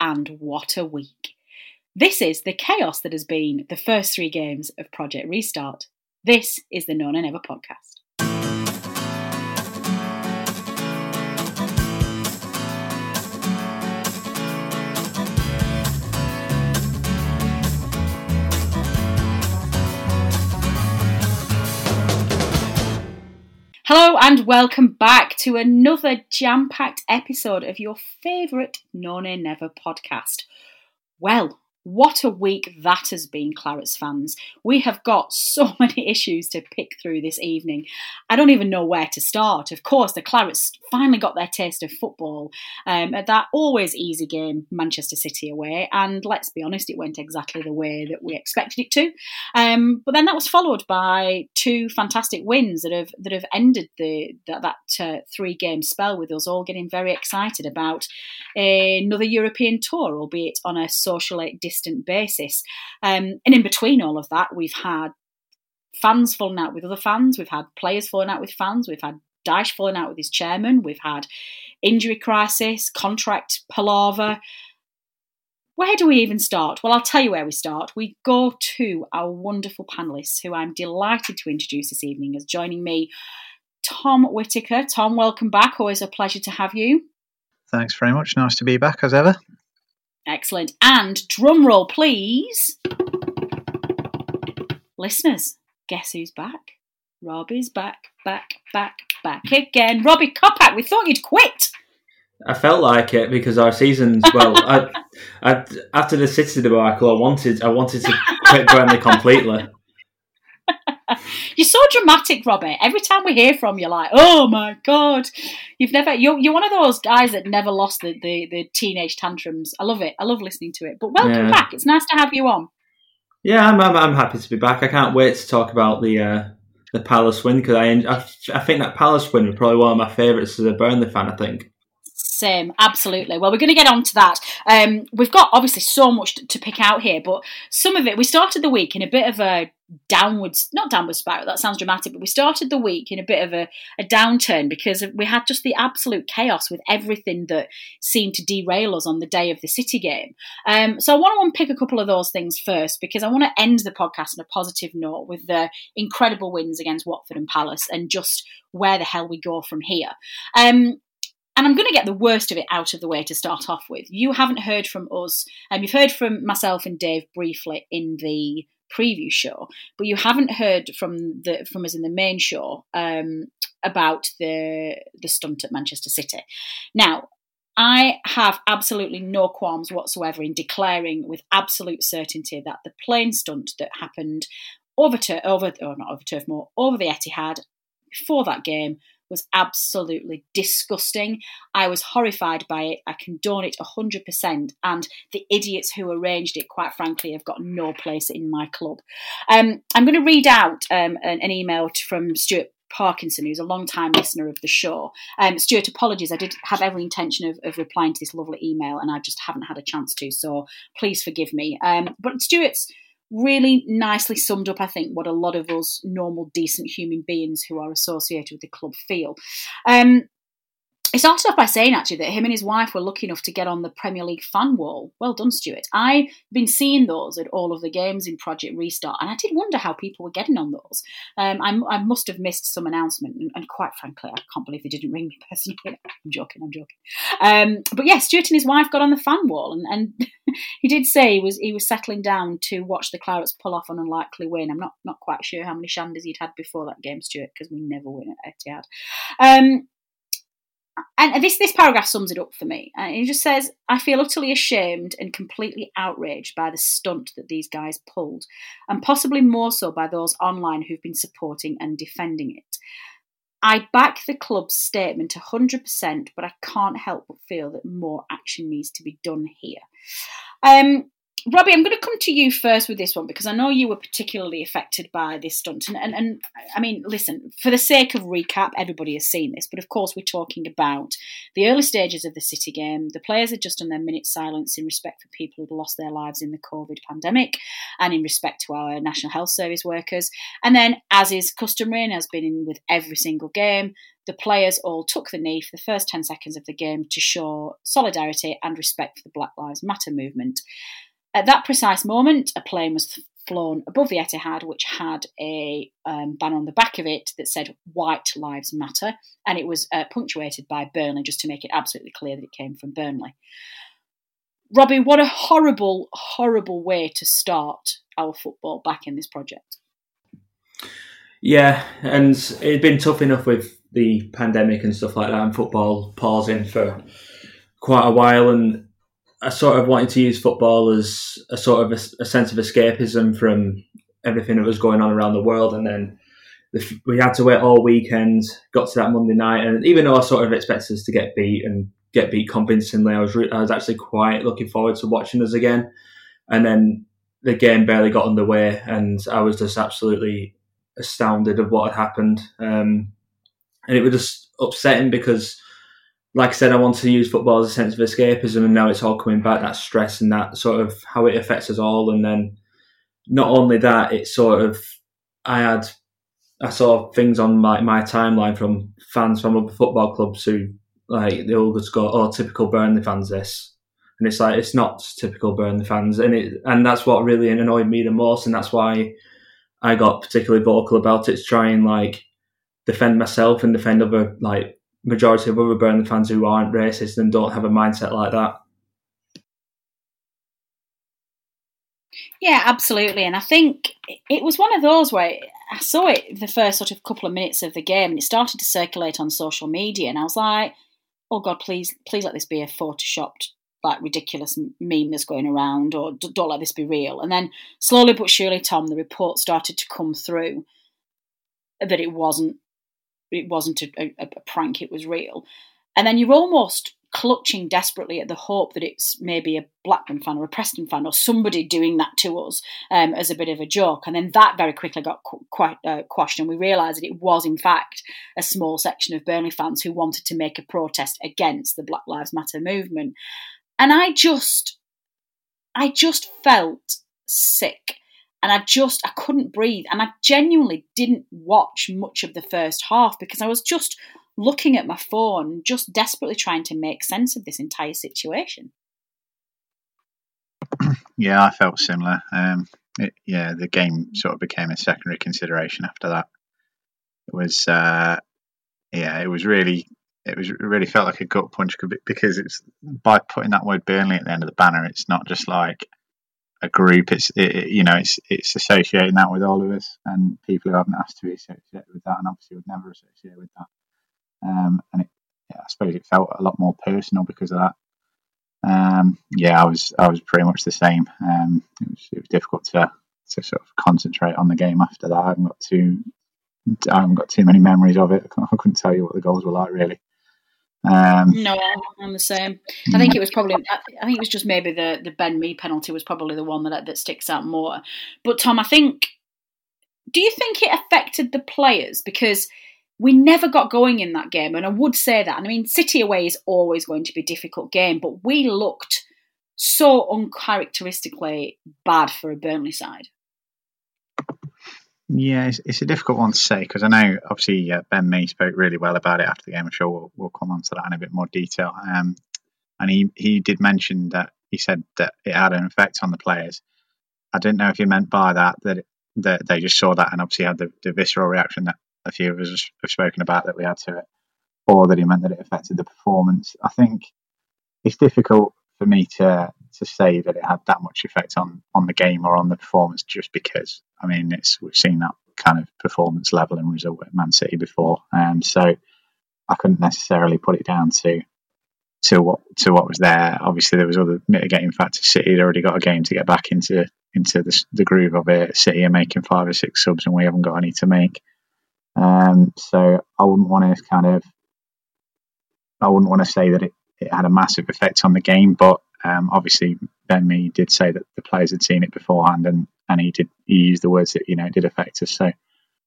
and what a week. This is the chaos that has been the first three games of Project Restart. This is the No Nay Never podcast. Hello and welcome back to another jam packed episode of your favourite No Nay Never podcast. Well, what a week that has been, Clarets fans. We have got so many issues to pick through this evening. I don't even know where to start. Of course, the Clarets finally got their taste of football um, at that always easy game, Manchester City away. And let's be honest, it went exactly the way that we expected it to. Um, but then that was followed by two fantastic wins that have that have ended the that, that uh, three game spell with us all getting very excited about another European tour, albeit on a socially basis. Um, and in between all of that, we've had fans falling out with other fans, we've had players falling out with fans, we've had Dyche falling out with his chairman, we've had injury crisis, contract palaver. Where do we even start? Well, I'll tell you where we start. We go to our wonderful panelists, who I'm delighted to introduce this evening as joining me. Tom Whitaker. Tom, welcome back. Always a pleasure to have you. Thanks very much. Nice to be back as ever. Excellent. And drum roll, please. Listeners, guess who's back? Robbie's back, back, back, back again. Robbie Kopak, we thought you'd quit. I felt like it because our seasons. Well, I, I, after the City debacle, I wanted, I wanted to quit Burnley completely. You're so dramatic, Robert. Every time we hear from you, like, oh my god, you've never. You're, you're one of those guys that never lost the, the, the teenage tantrums. I love it. I love listening to it. But welcome Yeah. back. It's nice to have you on. Yeah, I'm, I'm, I'm happy to be back. I can't wait to talk about the uh, the Palace win because I, I I think that Palace win was probably one of my favourites as a Burnley fan. I think. Same, absolutely. Well, we're going to get on to that. Um, we've got obviously so much to pick out here, but some of it, we started the week in a bit of a downwards, not downward spiral, that sounds dramatic, but we started the week in a bit of a, a downturn because we had just the absolute chaos with everything that seemed to derail us on the day of the City game. Um, so I want to unpick a couple of those things first because I want to end the podcast on a positive note with the incredible wins against Watford and Palace and just where the hell we go from here. Um, and I'm going to get the worst of it out of the way to start off with. You haven't heard from us, um, you've heard from myself and Dave briefly in the preview show, but you haven't heard from the from us in the main show um, about the the stunt at Manchester City. Now, I have absolutely no qualms whatsoever in declaring with absolute certainty that the plane stunt that happened over to over or not over Turf Moor over the Etihad before that game was absolutely disgusting. I was horrified by it. I condone it 100%. And the idiots who arranged it, quite frankly, have got no place in my club. Um, I'm going to read out um, an, an email from Stuart Parkinson, who's a long-time listener of the show. Um, Stuart, apologies. I did have every intention of, of replying to this lovely email, and I just haven't had a chance to. So please forgive me. Um, but Stuart's really nicely summed up, I think, what a lot of us normal, decent human beings who are associated with the club feel. Um, he started off by saying actually that him and his wife were lucky enough to get on the Premier League fan wall. Well done, Stuart. I've been seeing those at all of the games in Project Restart, and I did wonder how people were getting on those. Um, I, I, must have missed some announcement, and, and, quite frankly, I can't believe they didn't ring me personally. I'm joking, I'm joking. Um, but yeah, Stuart and his wife got on the fan wall, and, and he did say he was he was settling down to watch the Clarets pull off an unlikely win. I'm not not quite sure how many shandies he'd had before that game, Stuart, because we never win at Etihad. Um, and this this paragraph sums it up for me. And it just says, "I feel utterly ashamed and completely outraged by the stunt that these guys pulled, and possibly more so by those online who've been supporting and defending it. I back the club's statement 100%, but I can't help but feel that more action needs to be done here." Um, Robbie, I'm going to come to you first with this one because I know you were particularly affected by this stunt. And, and, and, I mean, listen, for the sake of recap, everybody has seen this, but of course, we're talking about the early stages of the City game. The players had just done their minute silence in respect for people who'd lost their lives in the COVID pandemic and in respect to our National Health Service workers. And then, as is customary and has been in with every single game, the players all took the knee for the first 10 seconds of the game to show solidarity and respect for the Black Lives Matter movement. At that precise moment, a plane was flown above the Etihad, which had a um, banner on the back of it that said "White Lives Matter," and it was uh, punctuated by Burnley, just to make it absolutely clear that it came from Burnley. Robbie, what a horrible, horrible way to start our football back in this project. Yeah, and it'd been tough enough with the pandemic and stuff like that, and football pausing for quite a while, and I sort of wanted to use football as a sort of a, a, sense of escapism from everything that was going on around the world, and then the, we had to wait all weekend. Got to that Monday night, and even though I sort of expected us to get beat and get beat convincingly, I was re- I was actually quite looking forward to watching us again. And then the game barely got underway, and I was just absolutely astounded of what had happened. Um, and it was just upsetting because like I said, I want to use football as a sense of escapism, and now it's all coming back. That stress and that sort of how it affects us all, and then not only that, it's sort of I had I saw things on my, my timeline from fans from other football clubs who like the all just go, "Oh, typical Burnley fans." This, and it's like it's not typical Burnley fans, and it and that's what really annoyed me the most, and that's why I got particularly vocal about it to try and like defend myself and defend other like majority of other Burnley fans who aren't racist and don't have a mindset like that. Yeah, absolutely. And I think it was one of those where I saw it the first sort of couple of minutes of the game and it started to circulate on social media. And I was like, oh God, please, please let this be a photoshopped, like ridiculous meme that's going around or don't let this be real. And then slowly but surely, Tom, the report started to come through that it wasn't it wasn't a, a, a prank, it was real. And then you're almost clutching desperately at the hope that it's maybe a Blackburn fan or a Preston fan or somebody doing that to us um, as a bit of a joke. And then that very quickly got qu- quite uh, quashed, and we realised that it was, in fact, a small section of Burnley fans who wanted to make a protest against the Black Lives Matter movement. And I just, I just felt sick and I just I couldn't breathe and I genuinely didn't watch much of the first half because I was just looking at my phone just desperately trying to make sense of this entire situation. Yeah, I felt similar. Um, it, yeah, the game sort of became a secondary consideration after that. It was, uh, yeah, it was really, it was it really felt like a gut punch because it's by putting that word Burnley at the end of the banner, it's not just like a group. It's it, you know it's it's associating that with all of us and people who haven't asked to be associated with that, and obviously would never associate with that. Um, and it, yeah, I suppose it felt a lot more personal because of that. Um, yeah, I was I was pretty much the same. Um, it was it was difficult to to sort of concentrate on the game after that. I haven't got too I haven't got too many memories of it. I couldn't tell you what the goals were like really. Um, no, I'm the same. I think it was probably. I think it was just maybe the the Ben Mee penalty was probably the one that that sticks out more. But Tom, I think. Do you think it affected the players because we never got going in that game? And I would say that. I mean, City away is always going to be a difficult game, but we looked so uncharacteristically bad for a Burnley side. Yeah, it's, it's a difficult one to say because I know obviously uh, Ben Mee spoke really well about it after the game. I'm sure we'll, we'll come on to that in a bit more detail. Um, and he, he did mention that he said that it had an effect on the players. I didn't know if he meant by that that, it, that they just saw that and obviously had the, the visceral reaction that a few of us have spoken about that we had to it, or that he meant that it affected the performance. I think it's difficult for me to to say that it had that much effect on on the game or on the performance just because I mean it's we've seen that kind of performance level and result at Man City before, and um, so I couldn't necessarily put it down to to what to what was there. Obviously, there was other mitigating factors. City had already got a game to get back into into the, the groove of it. City are making five or six subs, and we haven't got any to make. Um, so I wouldn't want to kind of I wouldn't want to say that it, it had a massive effect on the game, but um, obviously Mee did say that the players had seen it beforehand, and and he did he used the words that you know it did affect us. So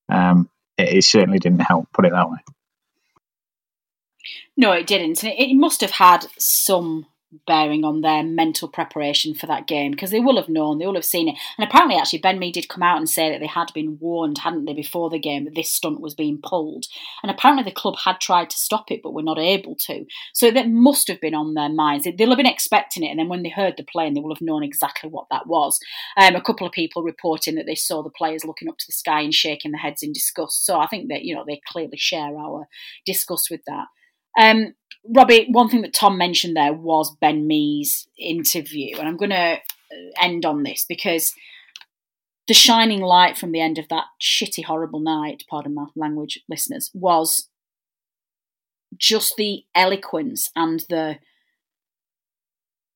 um, it, it certainly didn't help. Put it that way. No, it didn't. It must have had some bearing on their mental preparation for that game because they will have known, they will have seen it. And apparently, actually, Ben Mee did come out and say that they had been warned, hadn't they, before the game that this stunt was being pulled. And apparently, the club had tried to stop it, but were not able to. So that must have been on their minds. They'll have been expecting it, and then when they heard the plane, they will have known exactly what that was. Um, a couple of people reporting that they saw the players looking up to the sky and shaking their heads in disgust. So I think that you know they clearly share our disgust with that. Um, Robbie, one thing that Tom mentioned there was Ben Mee's interview, and I'm going to uh, end on this because the shining light from the end of that shitty, horrible night, pardon my language, listeners, was just the eloquence and the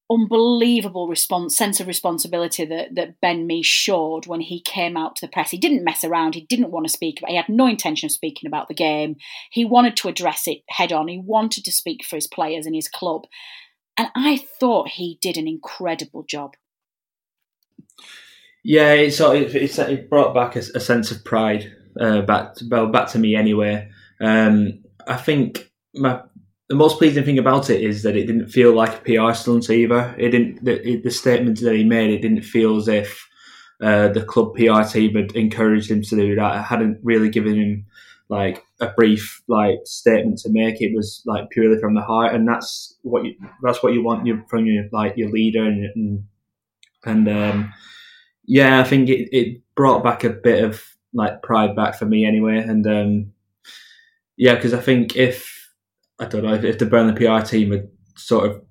unbelievable response sense of responsibility that, that Ben Mee showed when he came out to the press. He didn't mess around. He didn't want to speak. He had no intention of speaking about the game. He wanted to address it head on. He wanted to speak for his players and his club. And I thought he did an incredible job. Yeah, it's it's, it brought back a, a sense of pride uh, back to, well back to me anyway. Um, I think my the most pleasing thing about it is that it didn't feel like a PR stunt either. It didn't. The, the statement that he made, it didn't feel as if uh, the club PR team had encouraged him to do that. I hadn't really given him like a brief like statement to make. It was like purely from the heart, and that's what you that's what you want you from your like your leader and and, and um, yeah, I think it, it brought back a bit of like pride back for me anyway, and um, yeah, because I think if I don't know if, if the Burnley PR team had sort of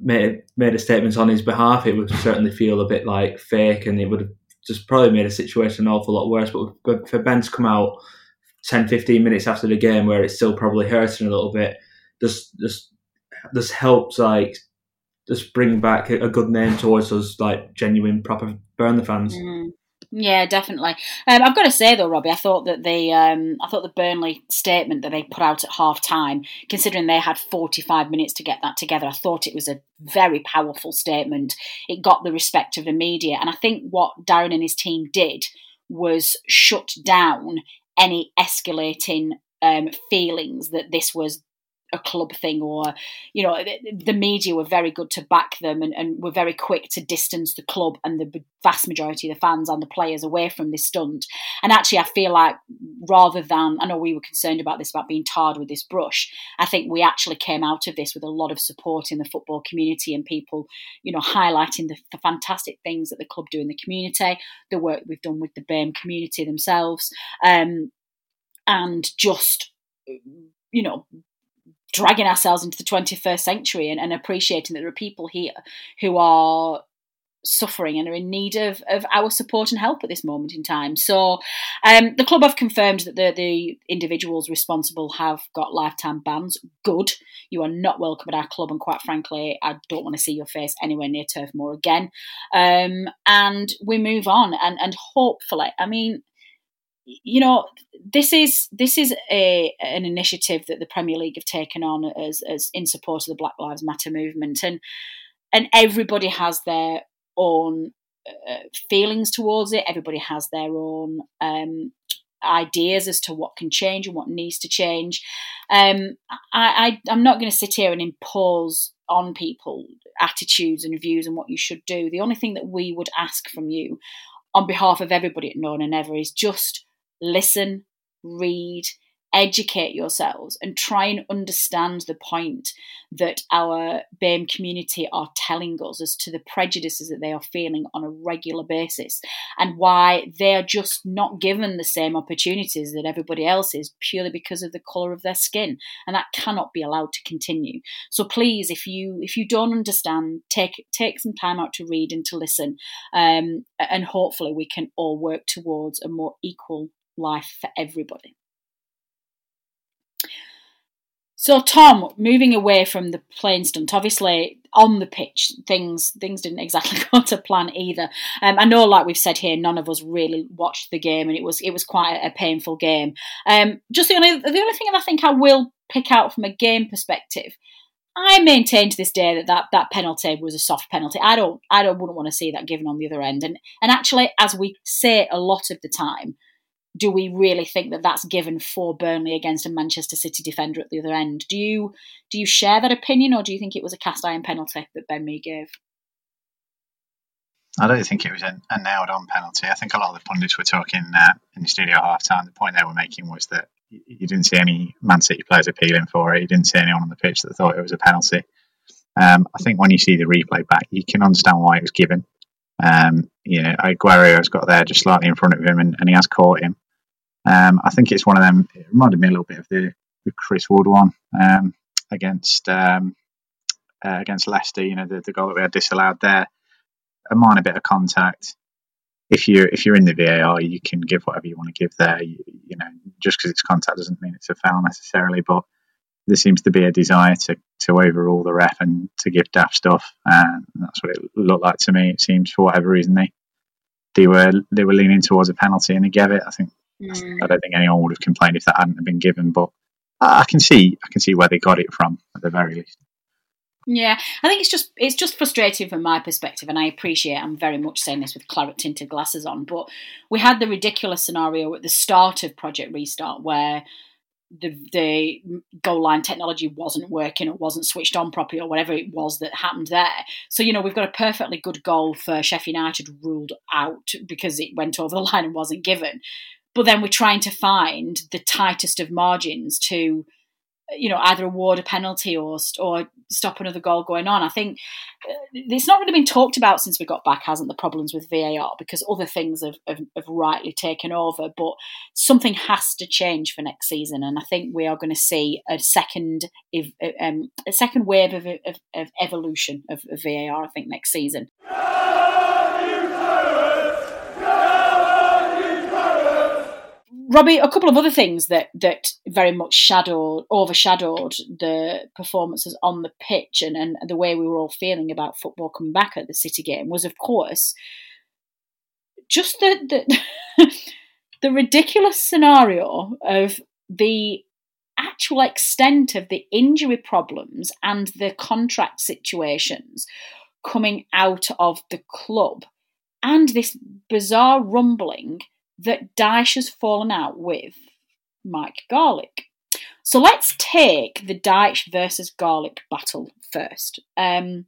made made a statement on his behalf, it would certainly feel a bit like fake, and it would have just probably made a situation an awful lot worse. But, for Ben to come out 10, 15 minutes after the game, where it's still probably hurting a little bit, just just this helps like just bring back a, good name towards us, like genuine proper Burnley fans. Mm. Yeah, definitely. Um, I've got to say though, Robbie, I thought that the um, I thought the Burnley statement that they put out at half time, considering they had forty five minutes to get that together, I thought it was a very powerful statement. It got the respect of the media, and I think what Darren and his team did was shut down any escalating um, feelings that this was a club thing or you know the media were very good to back them and, and were very quick to distance the club and the vast majority of the fans and the players away from this stunt. And actually i feel like rather than i know we were concerned about this about being tarred with this brush i think we actually came out of this with a lot of support in the football community and people you know highlighting the, the fantastic things that the club do in the community the work we've done with the BAME community themselves um, and just you know dragging ourselves into the 21st century and, and appreciating that there are people here who are suffering and are in need of, of our support and help at this moment in time. So um, the club have confirmed that the, the individuals responsible have got lifetime bans. Good. You are not welcome at our club and quite frankly, I don't want to see your face anywhere near Turf Moor again. Um, and we move on and, and hopefully, I mean, you know this is this is a an initiative that the Premier League have taken on as as in support of the Black Lives Matter movement and and everybody has their own uh, feelings towards it. Everybody has their own um, ideas as to what can change and what needs to change. Um, I, I I'm not going to sit here and impose on people attitudes and views and what you should do. The only thing that we would ask from you on behalf of everybody at No Nay Never is just listen, read, educate yourselves and try and understand the point that our BAME community are telling us as to the prejudices that they are feeling on a regular basis and why they are just not given the same opportunities that everybody else is purely because of the colour of their skin and that cannot be allowed to continue. So please if you if you don't understand take take some time out to read and to listen um, and hopefully we can all work towards a more equal life for everybody so Tom, moving away from the plane stunt, obviously on the pitch things things didn't exactly go to plan either. Um, I know, like we've said here, none of us really watched the game, and it was it was quite a, painful game. Um, just the only the only thing that I think I will pick out from a game perspective. I maintain to this day that, that that penalty was a soft penalty. I don't I don't wouldn't want to see that given on the other end. And and actually, as we say a lot of the time, do we really think that that's given for Burnley against a Manchester City defender at the other end? Do you do you share that opinion, or do you think it was a cast iron penalty that Ben Mee gave? I don't think it was a, nailed on penalty. I think a lot of the pundits were talking uh, in the studio half time. The point they were making was that you didn't see any Man City players appealing for it. You didn't see anyone on the pitch that thought it was a penalty. Um, I think when you see the replay back, you can understand why it was given. Um, you know, Aguero's got there just slightly in front of him, and, and he has caught him. Um, I think it's one of them. It reminded me a little bit of the, the Chris Wood one um, against um, uh, against Leicester. You know, the, the goal that we had disallowed there. A minor bit of contact. If you if you're in the VAR, you can give whatever you want to give there. You, you know, just because it's contact doesn't mean it's a foul necessarily. But there seems to be a desire to to overrule the ref and to give daft stuff, and that's what it looked like to me. It seems for whatever reason they they were they were leaning towards a penalty and they gave it. I think Mm. I don't think anyone would have complained if that hadn't been given, but I can see I can see where they got it from at the very least. Yeah, I think it's just it's just frustrating from my perspective, and I appreciate I'm very much saying this with claret tinted glasses on. But we had the ridiculous scenario at the start of Project Restart where the the goal line technology wasn't working or wasn't switched on properly or whatever it was that happened there. So you know we've got a perfectly good goal for Sheffield United ruled out because it went over the line and wasn't given but then we're trying to find the tightest of margins to you know either award a penalty or or stop another goal going on. I think uh, it's not really been talked about since we got back, hasn't the problems with VAR because other things have, have, have rightly taken over. But something has to change for next season, and I think we are going to see a second um, a second wave of, of, of evolution of, of VAR. I think next season. Robbie, a couple of other things that that very much shadowed, overshadowed the performances on the pitch and, and the way we were all feeling about football coming back at the City game was, of course, just the the, the ridiculous scenario of the actual extent of the injury problems and the contract situations coming out of the club, and this bizarre rumbling that Dyche has fallen out with Mike Garlick. So let's take the Dyche versus Garlick battle first. Um,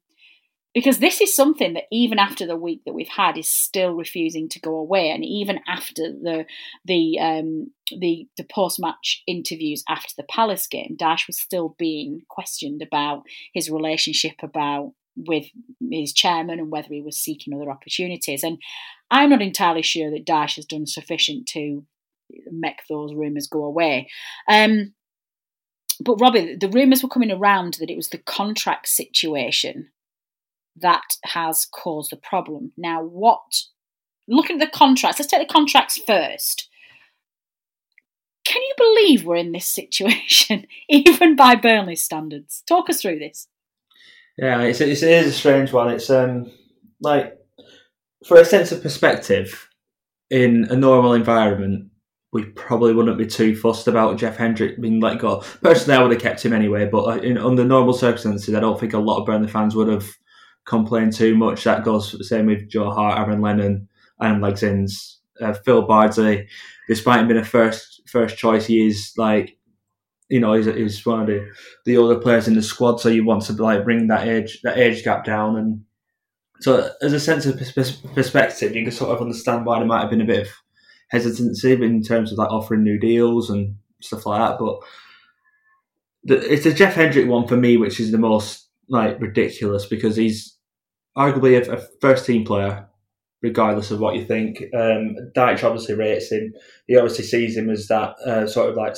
because this is something that even after the week that we've had is still refusing to go away, and even after the the um, the, the post match interviews after the Palace game, Dyche was still being questioned about his relationship about with his chairman and whether he was seeking other opportunities. And I'm not entirely sure that Dyche has done sufficient to make those rumours go away. Um, but Robbie, the rumours were coming around that it was the contract situation that has caused the problem. Now, what? Looking at the contracts, let's take the contracts first. Can you believe we're in this situation, even by Burnley standards? Talk us through this. Yeah, it's, it's it is a strange one. It's um like for a sense of perspective, in a normal environment, we probably wouldn't be too fussed about Jeff Hendrick being let go. Personally, I would have kept him anyway, but uh, in, under normal circumstances, I don't think a lot of Burnley fans would have complained too much. That goes the same with Joe Hart, Aaron Lennon, and Inns. Uh, Phil Bardsley, despite him being a first first choice, he is like you know, he's, he's one of the, the older players in the squad, so you want to like bring that age that age gap down. And So, as a sense of perspective, you can sort of understand why there might have been a bit of hesitancy in terms of like offering new deals and stuff like that. But the, it's a Jeff Hendrick one for me, which is the most like ridiculous because he's arguably a, a first team player, regardless of what you think. Um, obviously rates him. He obviously sees him as that uh, sort of like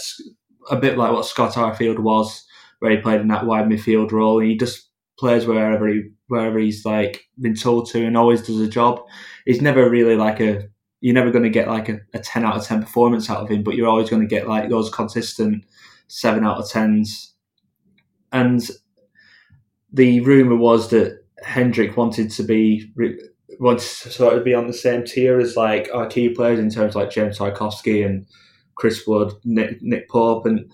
a bit like what Scott Arfield was, where he played in that wide midfield role. He just plays wherever he wherever he's like been told to and always does a job. He's never really like a you're never going to get like a, a 10 out of 10 performance out of him, but you're always going to get like those consistent 7 out of 10s. And the rumour was that Hendrick wanted to be wanted to sort of be on the same tier as like our key players in terms of like James Tarkowski and Chris Wood, Nick, Nick Pope, and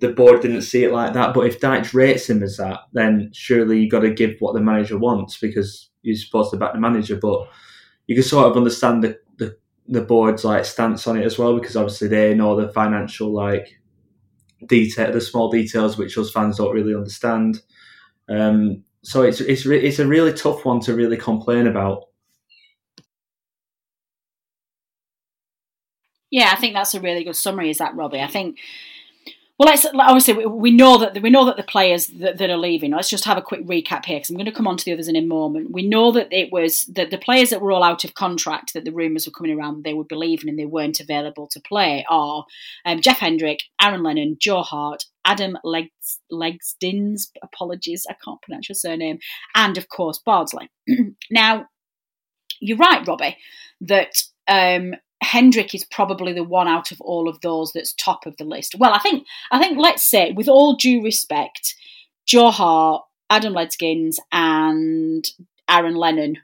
the board didn't see it like that. But if Dyche rates him as that, then surely you've got to give what the manager wants because you're supposed to back the manager. But you can sort of understand the, the, the board's like stance on it as well because obviously they know the financial like detail, the small details which us fans don't really understand. Um, so it's it's it's a really tough one to really complain about. Yeah, I think that's a really good summary. Is that Robbie? I think. Well, let's obviously we, know that the, we know that the players that, that are leaving. Let's just have a quick recap here because I'm going to come on to the others in a moment. We know that it was that the players that were all out of contract that the rumours were coming around they would be leaving and they weren't available to play are um, Jeff Hendrick, Aaron Lennon, Joe Hart, Adam Legs, Legzdins. Apologies, I can't pronounce your surname, and of course Bardsley. now, you're right, Robbie, that um, Hendrick is probably the one out of all of those that's top of the list. Well, I think I think let's say, with all due respect, Joe Hart, Adam Ledskins, and Aaron Lennon.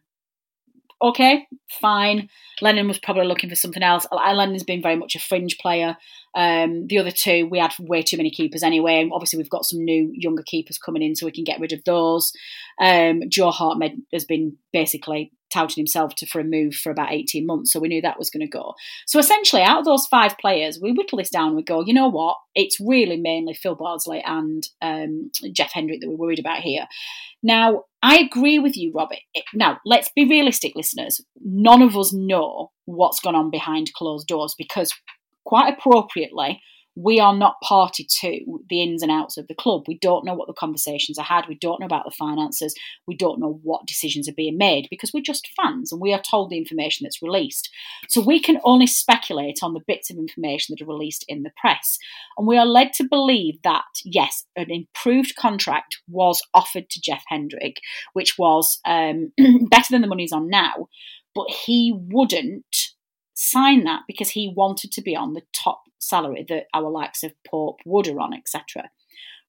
Okay, fine. Lennon was probably looking for something else. Lennon's been very much a fringe player. Um, the other two, we had way too many keepers anyway. And obviously, we've got some new younger keepers coming in, so we can get rid of those. Um, Joe Hart has been basically touting himself to, for a move for about 18 months, so we knew that was going to go. So essentially, out of those five players, we whittle this down we go, you know what? It's really mainly Phil Bardsley and um, Jeff Hendrick that we're worried about here. Now, I agree with you, Robert. Now, let's be realistic, listeners. None of us know what's gone on behind closed doors because, quite appropriately, we are not party to the ins and outs of the club. We don't know what the conversations are had. We don't know about the finances. We don't know what decisions are being made because we're just fans and we are told the information that's released. So we can only speculate on the bits of information that are released in the press. And we are led to believe that, yes, an improved contract was offered to Jeff Hendrick, which was um, better than the money's on now, but he wouldn't sign that because he wanted to be on the top salary that our likes of Pope would are on, etc.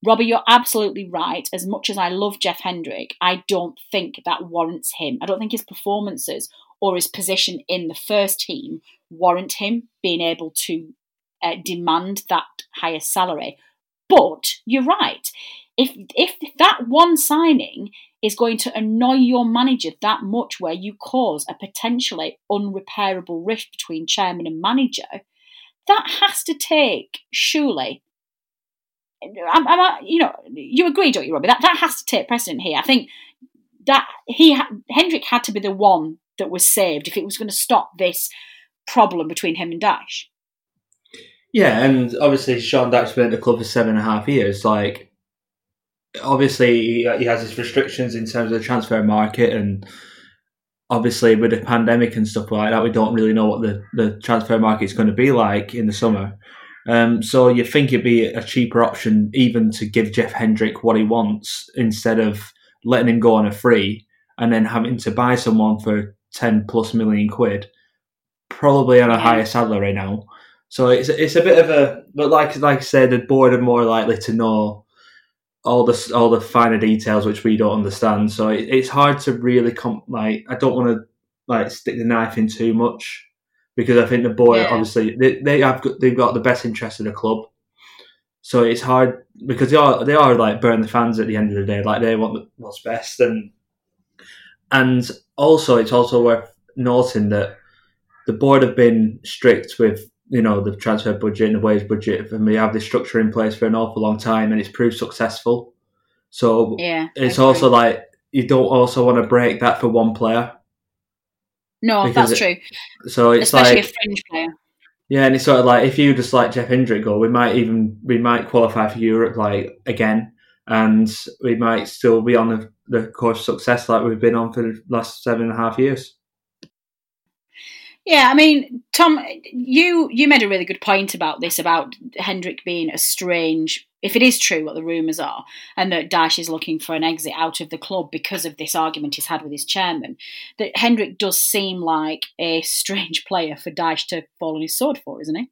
Robbie, you're absolutely right. As much as I love Jeff Hendrick, I don't think that warrants him. I don't think his performances or his position in the first team warrant him being able to uh, demand that higher salary. But you're right. If if that one signing is going to annoy your manager that much, where you cause a potentially unrepairable rift between chairman and manager, that has to take surely. I'm, I'm, you know, you agree, don't you, Robbie? That that has to take precedent here. I think that he Hendrick had to be the one that was saved if it was going to stop this problem between him and Dyche. Yeah, and obviously Sean Dyche's been at the club for seven and a half years. Like, obviously he, has his restrictions in terms of the transfer market, and obviously with the pandemic and stuff like that, we don't really know what the, the transfer market is going to be like in the summer. Um, so you think it'd be a cheaper option even to give Jeff Hendrick what he wants instead of letting him go on a free and then having to buy someone for 10 plus million quid, probably on a higher salary now. So it's it's a bit of a but like like I said, the board are more likely to know all the all the finer details which we don't understand. So it, it's hard to really come like I don't want to like stick the knife in too much because I think the board Yeah. obviously they, they have got, they've got the best interest of the club. So it's hard because they are they are like burn the fans at the end of the day. Like they want what's best and and also it's also worth noting that the board have been strict with you know the transfer budget and the wage budget, and we have this structure in place for an awful long time, and it's proved successful. So Yeah, it's also like you don't also want to break that for one player. No, Because that's it- true. So it's Especially like a fringe player. yeah, and it's sort of like if you just like Jeff Hendrick go, we might even we might qualify for Europe like again, and we might still be on the, the course of success like we've been on for the last seven and a half years. Yeah, I mean, Tom, you you made a really good point about this about Hendrick being a strange. If it is true what the rumours are, and that Dyche is looking for an exit out of the club because of this argument he's had with his chairman, that Hendrick does seem like a strange player for Dyche to fall on his sword for, isn't he?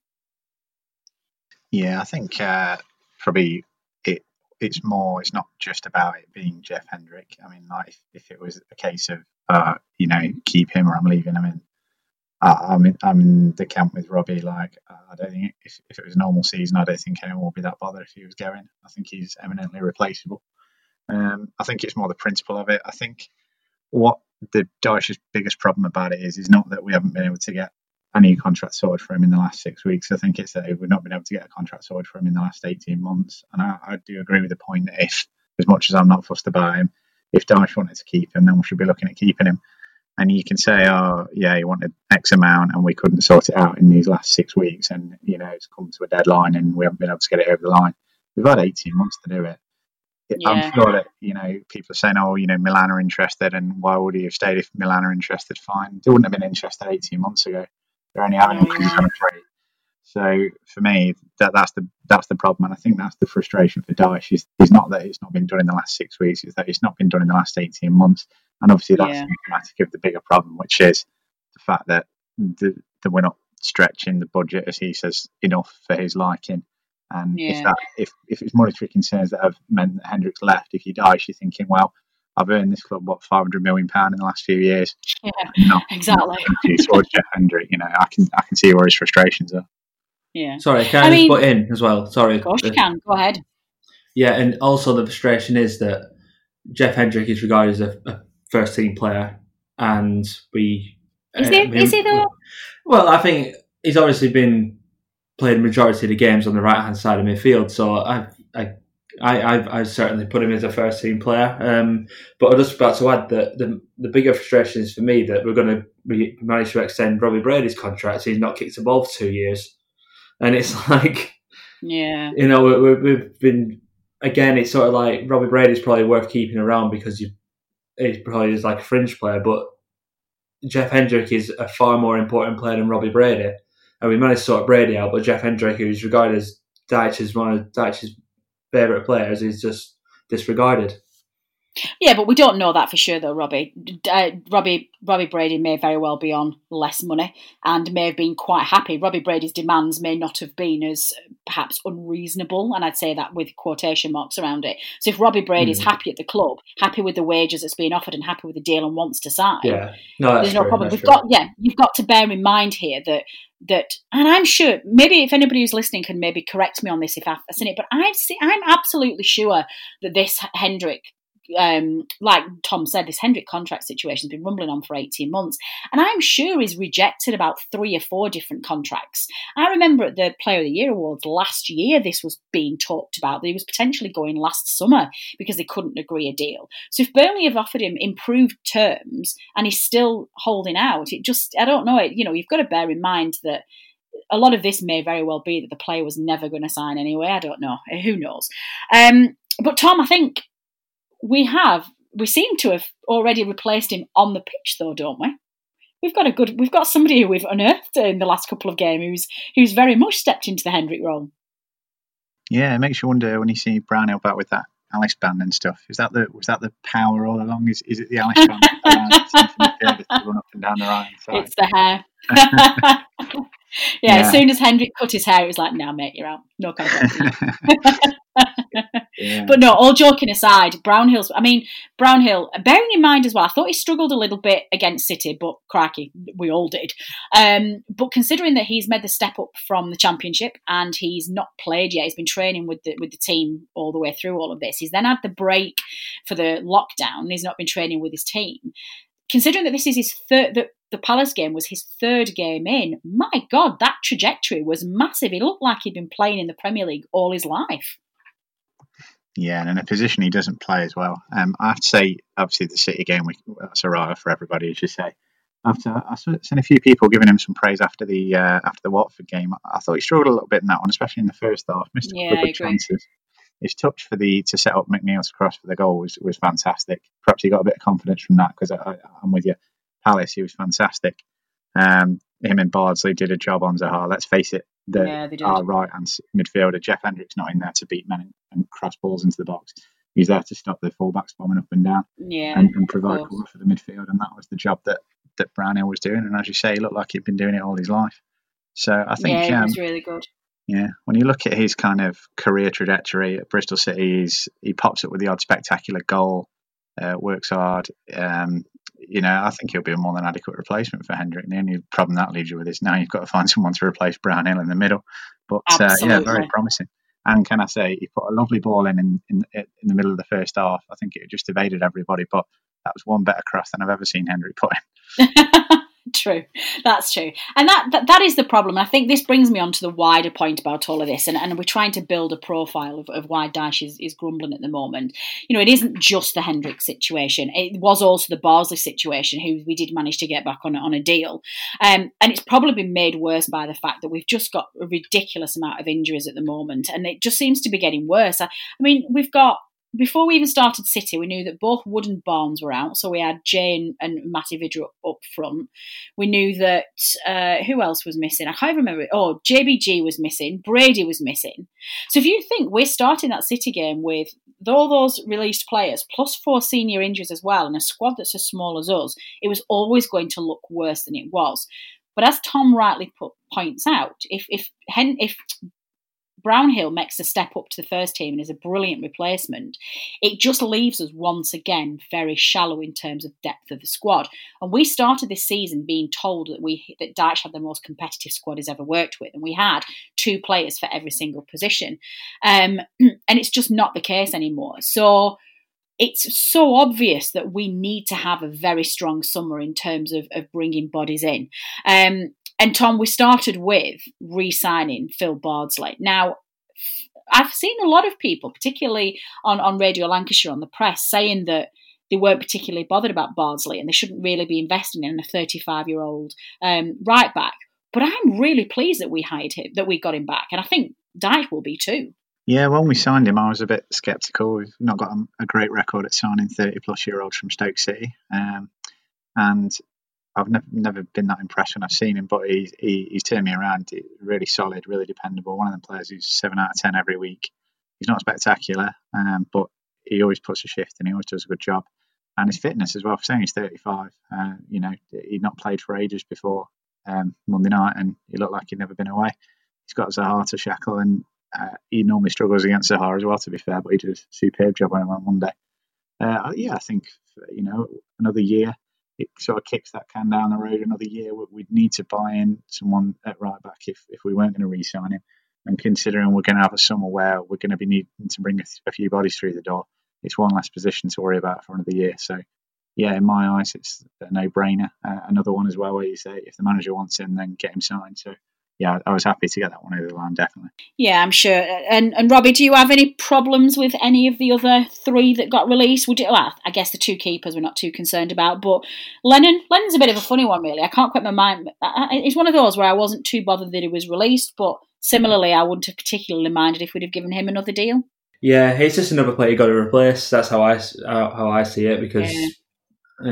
Yeah, I think uh, probably it it's more. It's not just about it being Jeff Hendrick. I mean, like if, if it was a case of uh, you know keep him or I'm leaving him in. I- I'm in, I'm in the camp with Robbie. Like, I don't think if, if it was a normal season, I don't think anyone would be that bothered if he was going. I think he's eminently replaceable. Um, I think it's more the principle of it. I think what the Dyche's biggest problem about it is is not that we haven't been able to get a new contract sorted for him in the last six weeks. I think it's that we've not been able to get a contract sorted for him in the last 18 months. And I, I do agree with the point that if, as much as I'm not fussed about him, if Dyche wanted to keep him, then we should be looking at keeping him. And you can say, oh, yeah, he wanted X amount and we couldn't sort it out in these last six weeks. And, you know, it's come to a deadline and we haven't been able to get it over the line. We've had 18 months to do it. Yeah. I'm sure that, you know, people are saying, oh, you know, Milan are interested and why would he have stayed if Milan are interested? Fine. They wouldn't have been interested 18 months ago. They're only having yeah. on a free. So for me, that that's the that's the problem, and I think that's the frustration for Dyche. Is, is not that it's not been done in the last six weeks; it's that it's not been done in the last eighteen months. And obviously, that's Yeah. symptomatic of the bigger problem, which is the fact that the, that we're not stretching the budget, as he says, enough for his liking. And Yeah. if that if if it's monetary concerns that have meant that Hendrick's left, if he Dyche, you're thinking, well, I've earned this club what five hundred million pound in the last few years. Yeah, Not exactly. not towards Jeff Hendrick. You know, I can I can see where his frustrations are. Yeah. Sorry, can I, I just mean- butt in as well? Sorry. Of course you can. Go ahead. Yeah, and also the frustration is that Jeff Hendrick is regarded as a, a first team player, and we. Is uh, he- we- is he though? Well, I think he's obviously been playing the majority of the games on the right hand side of midfield, so I, I, I, I've, I've certainly put him as a first team player. Um, but I'm just about to add that the the bigger frustration is for me that we're going to we manage to extend Robbie Brady's contract. So he's not kicked a ball for two years, and it's like Yeah. you know, we, we, we've been again. It's sort of like Robbie Brady's probably worth keeping around because you, he's probably is like a fringe player. But Jeff Hendrick is a far more important player than Robbie Brady, and we managed to sort Brady out. But Jeff Hendrick, who's regarded as Dyche's one of Dyche's favourite players, is just disregarded. Yeah, but we don't know that for sure, though, Robbie. Uh, Robbie Robbie Brady may very well be on less money and may have been quite happy. Robbie Brady's demands may not have been as perhaps unreasonable, and I'd say that with quotation marks around it. So if Robbie Brady's Hmm. happy at the club, happy with the wages that's being offered, and happy with the deal and wants to sign, Yeah, no, that's there's no true, problem. We've true. got yeah, you've got to bear in mind here that that, and I'm sure maybe if anybody who's listening can maybe correct me on this if I've seen it, but I've seen, I'm absolutely sure that this Hendrick. Um, like Tom said, this Hendrick contract situation has been rumbling on for 18 months, and I'm sure he's rejected about three or four different contracts. I remember at the Player of the Year Awards last year, this was being talked about that he was potentially going last summer because they couldn't agree a deal. So if Burnley have offered him improved terms and he's still holding out, it just I don't know. It you know you've got to bear in mind that a lot of this may very well be that the player was never going to sign anyway. I don't know. Who knows? Um, but Tom, I think we have we seem to have already replaced him on the pitch, though, don't we? We've got a good. We've got somebody who we've unearthed in the last couple of games who's who's very much stepped into the Hendrick role. Yeah, it makes you wonder when you see Brownhill back with that Alice band and stuff. Is that the was that the power all along? Is is it the Alice band around the centre midfield to run up and down the right? It's the hair. yeah, Yeah. as soon as Hendrick cut his hair, it was like, "No, mate, you're out. No contract." for you." yeah. But no, all joking aside, Brownhill's. I mean, Brownhill. Bearing in mind as well, I thought he struggled a little bit against City, but crikey, we all did. Um, but considering that he's made the step up from the Championship and he's not played yet, he's been training with the with the team all the way through all of this. He's then had the break for the lockdown. He's not been training with his team. Considering that this is his third, that the Palace game was his third game in. My God, that trajectory was massive. He looked like he'd been playing in the Premier League all his life. Yeah, and in a position he doesn't play as well. Um, I have to say, obviously, the City game, we, that's a riot for everybody, as you say. After I've seen a few people giving him some praise after the uh, after the Watford game. I thought he struggled a little bit in that one, especially in the first half. Missed a couple of chances. His touch for the to set up McNeil's cross for the goal was, was fantastic. Perhaps he got a bit of confidence from that because I'm with you. Palace, he was fantastic. Um, him and Bardsley did a job on Zaha. Let's face it, the Yeah, our right hand midfielder Jeff Hendrick's not in there to beat men and, cross balls into the box. He's there to stop the fullbacks bombing up and down Yeah, and, and provide cover for the midfield, and that was the job that that Brownhill was doing. And as you say, he looked like he'd been doing it all his life. So I think yeah, it um, was really good. yeah, when you look at his kind of career trajectory at Bristol City, he's, he pops up with the odd spectacular goal, uh, works hard. Um, you know, I think he'll be a more than adequate replacement for Hendrick. The only problem that leaves you with is now you've got to find someone to replace Brownhill in the middle. But uh, yeah, very promising. And can I say, he put a lovely ball in, in in in the middle of the first half. I think it just evaded everybody, but that was one better cross than I've ever seen Hendrick put in. true. That's true. And that, that that is the problem. I think this brings me on to the wider point about all of this. And, and we're trying to build a profile of, of why Dyche is, is grumbling at the moment. You know it isn't just the hendrick situation. It was also the Bardsley situation who we did manage to get back on, on a deal. Um, and it's probably been made worse by the fact that we've just got a ridiculous amount of injuries at the moment. And it just seems to be getting worse. I, I mean we've got before we even started City, we knew that both Wood and Barnes were out, so we had Jane and Matty Vydra up, front. We knew that uh, who else was missing? I can't remember. Oh, JBG was missing. Brady was missing. So if you think we're starting that City game with all those released players plus four senior injuries as well, and a squad that's as small as us, it was always going to look worse than it was. But as Tom rightly put, points out, if if if Brownhill makes a step up to the first team and is a brilliant replacement, it just leaves us once again very shallow in terms of depth of the squad. And we started this season being told that we that Dyche had the most competitive squad he's ever worked with, and we had two players for every single position, um, and it's just not the case anymore. So it's so obvious that we need to have a very strong summer in terms of, of bringing bodies in. Um, and Tom, we started with re-signing Phil Bardsley. Now, I've seen a lot of people, particularly on, on Radio Lancashire on the press, saying that they weren't particularly bothered about Bardsley and they shouldn't really be investing in a 35 year old um, right back. But I'm really pleased that we hired him, that we got him back, and I think Dyche will be too. Yeah, when we signed him, I was a bit sceptical. We've not got a great record at signing 30 plus year olds from Stoke City. Um, and I've never, never been that impressed when I've seen him, but he's, he, he's turned me around. He- Really solid, really dependable. One of them players who's 7 out of 10 every week. He's not spectacular, um, but he always puts a shift and he always does a good job. And his fitness as well, for saying he's 35, uh, you know, he'd not played for ages before um, Monday night and he looked like he'd never been away. He's got Zaha to shackle and uh, he normally struggles against Zaha as well, to be fair, but he did a superb job on him on Monday. Uh, yeah, I think you know another year it sort of kicks that can down the road. Another year we- we'd need to buy in someone at right back if if we weren't going to re-sign him. And considering we're going to have a summer where we're going to be needing to bring a, a few bodies through the door, it's one less position to worry about for another year. So. Yeah, in my eyes, it's a no-brainer. Uh, another one as well, where you say if the manager wants him, then get him signed. So, yeah, I was happy to get that one over the line, definitely. Yeah, I'm sure. And and Robbie, do you have any problems with any of the other three that got released? Would you? Well, I guess the two keepers we're not too concerned about, but Lennon, Lennon's a bit of a funny one, really. I can't quite my mind. I- I- It's one of those where I wasn't too bothered that he was released, but similarly, I wouldn't have particularly minded if we'd have given him another deal. Yeah, it's just another player you got to replace. That's how I how I see it because Yeah.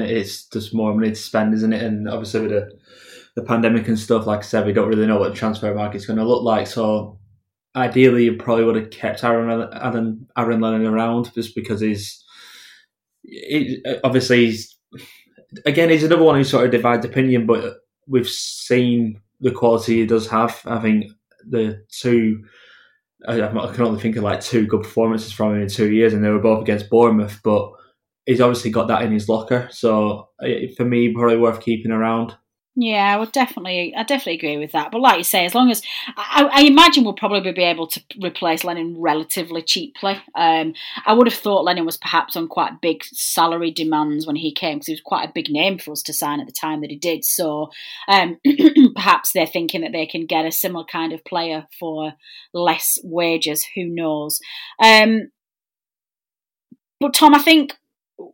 it's just more money to spend, isn't it? And obviously with the the pandemic and stuff, like I said, we don't really know what the transfer market's going to look like. So ideally, you probably would have kept Aaron Aaron, Aaron Lennon around just because he's he, obviously he's again he's another one who sort of divides opinion, but we've seen the quality he does have. I think the two. I, I can only think of like two good performances from him in two years, and they were both against Bournemouth. But he's obviously got that in his locker, so eh, for me, probably worth keeping around. Yeah, I would definitely, I definitely agree with that. But like you say, as long as I, I imagine we'll probably be able to replace Lennon relatively cheaply. Um, I would have thought Lennon was perhaps on quite big salary demands when he came because he was quite a big name for us to sign at the time that he did. So um, perhaps they're thinking that they can get a similar kind of player for less wages. Who knows? Um, but Tom, I think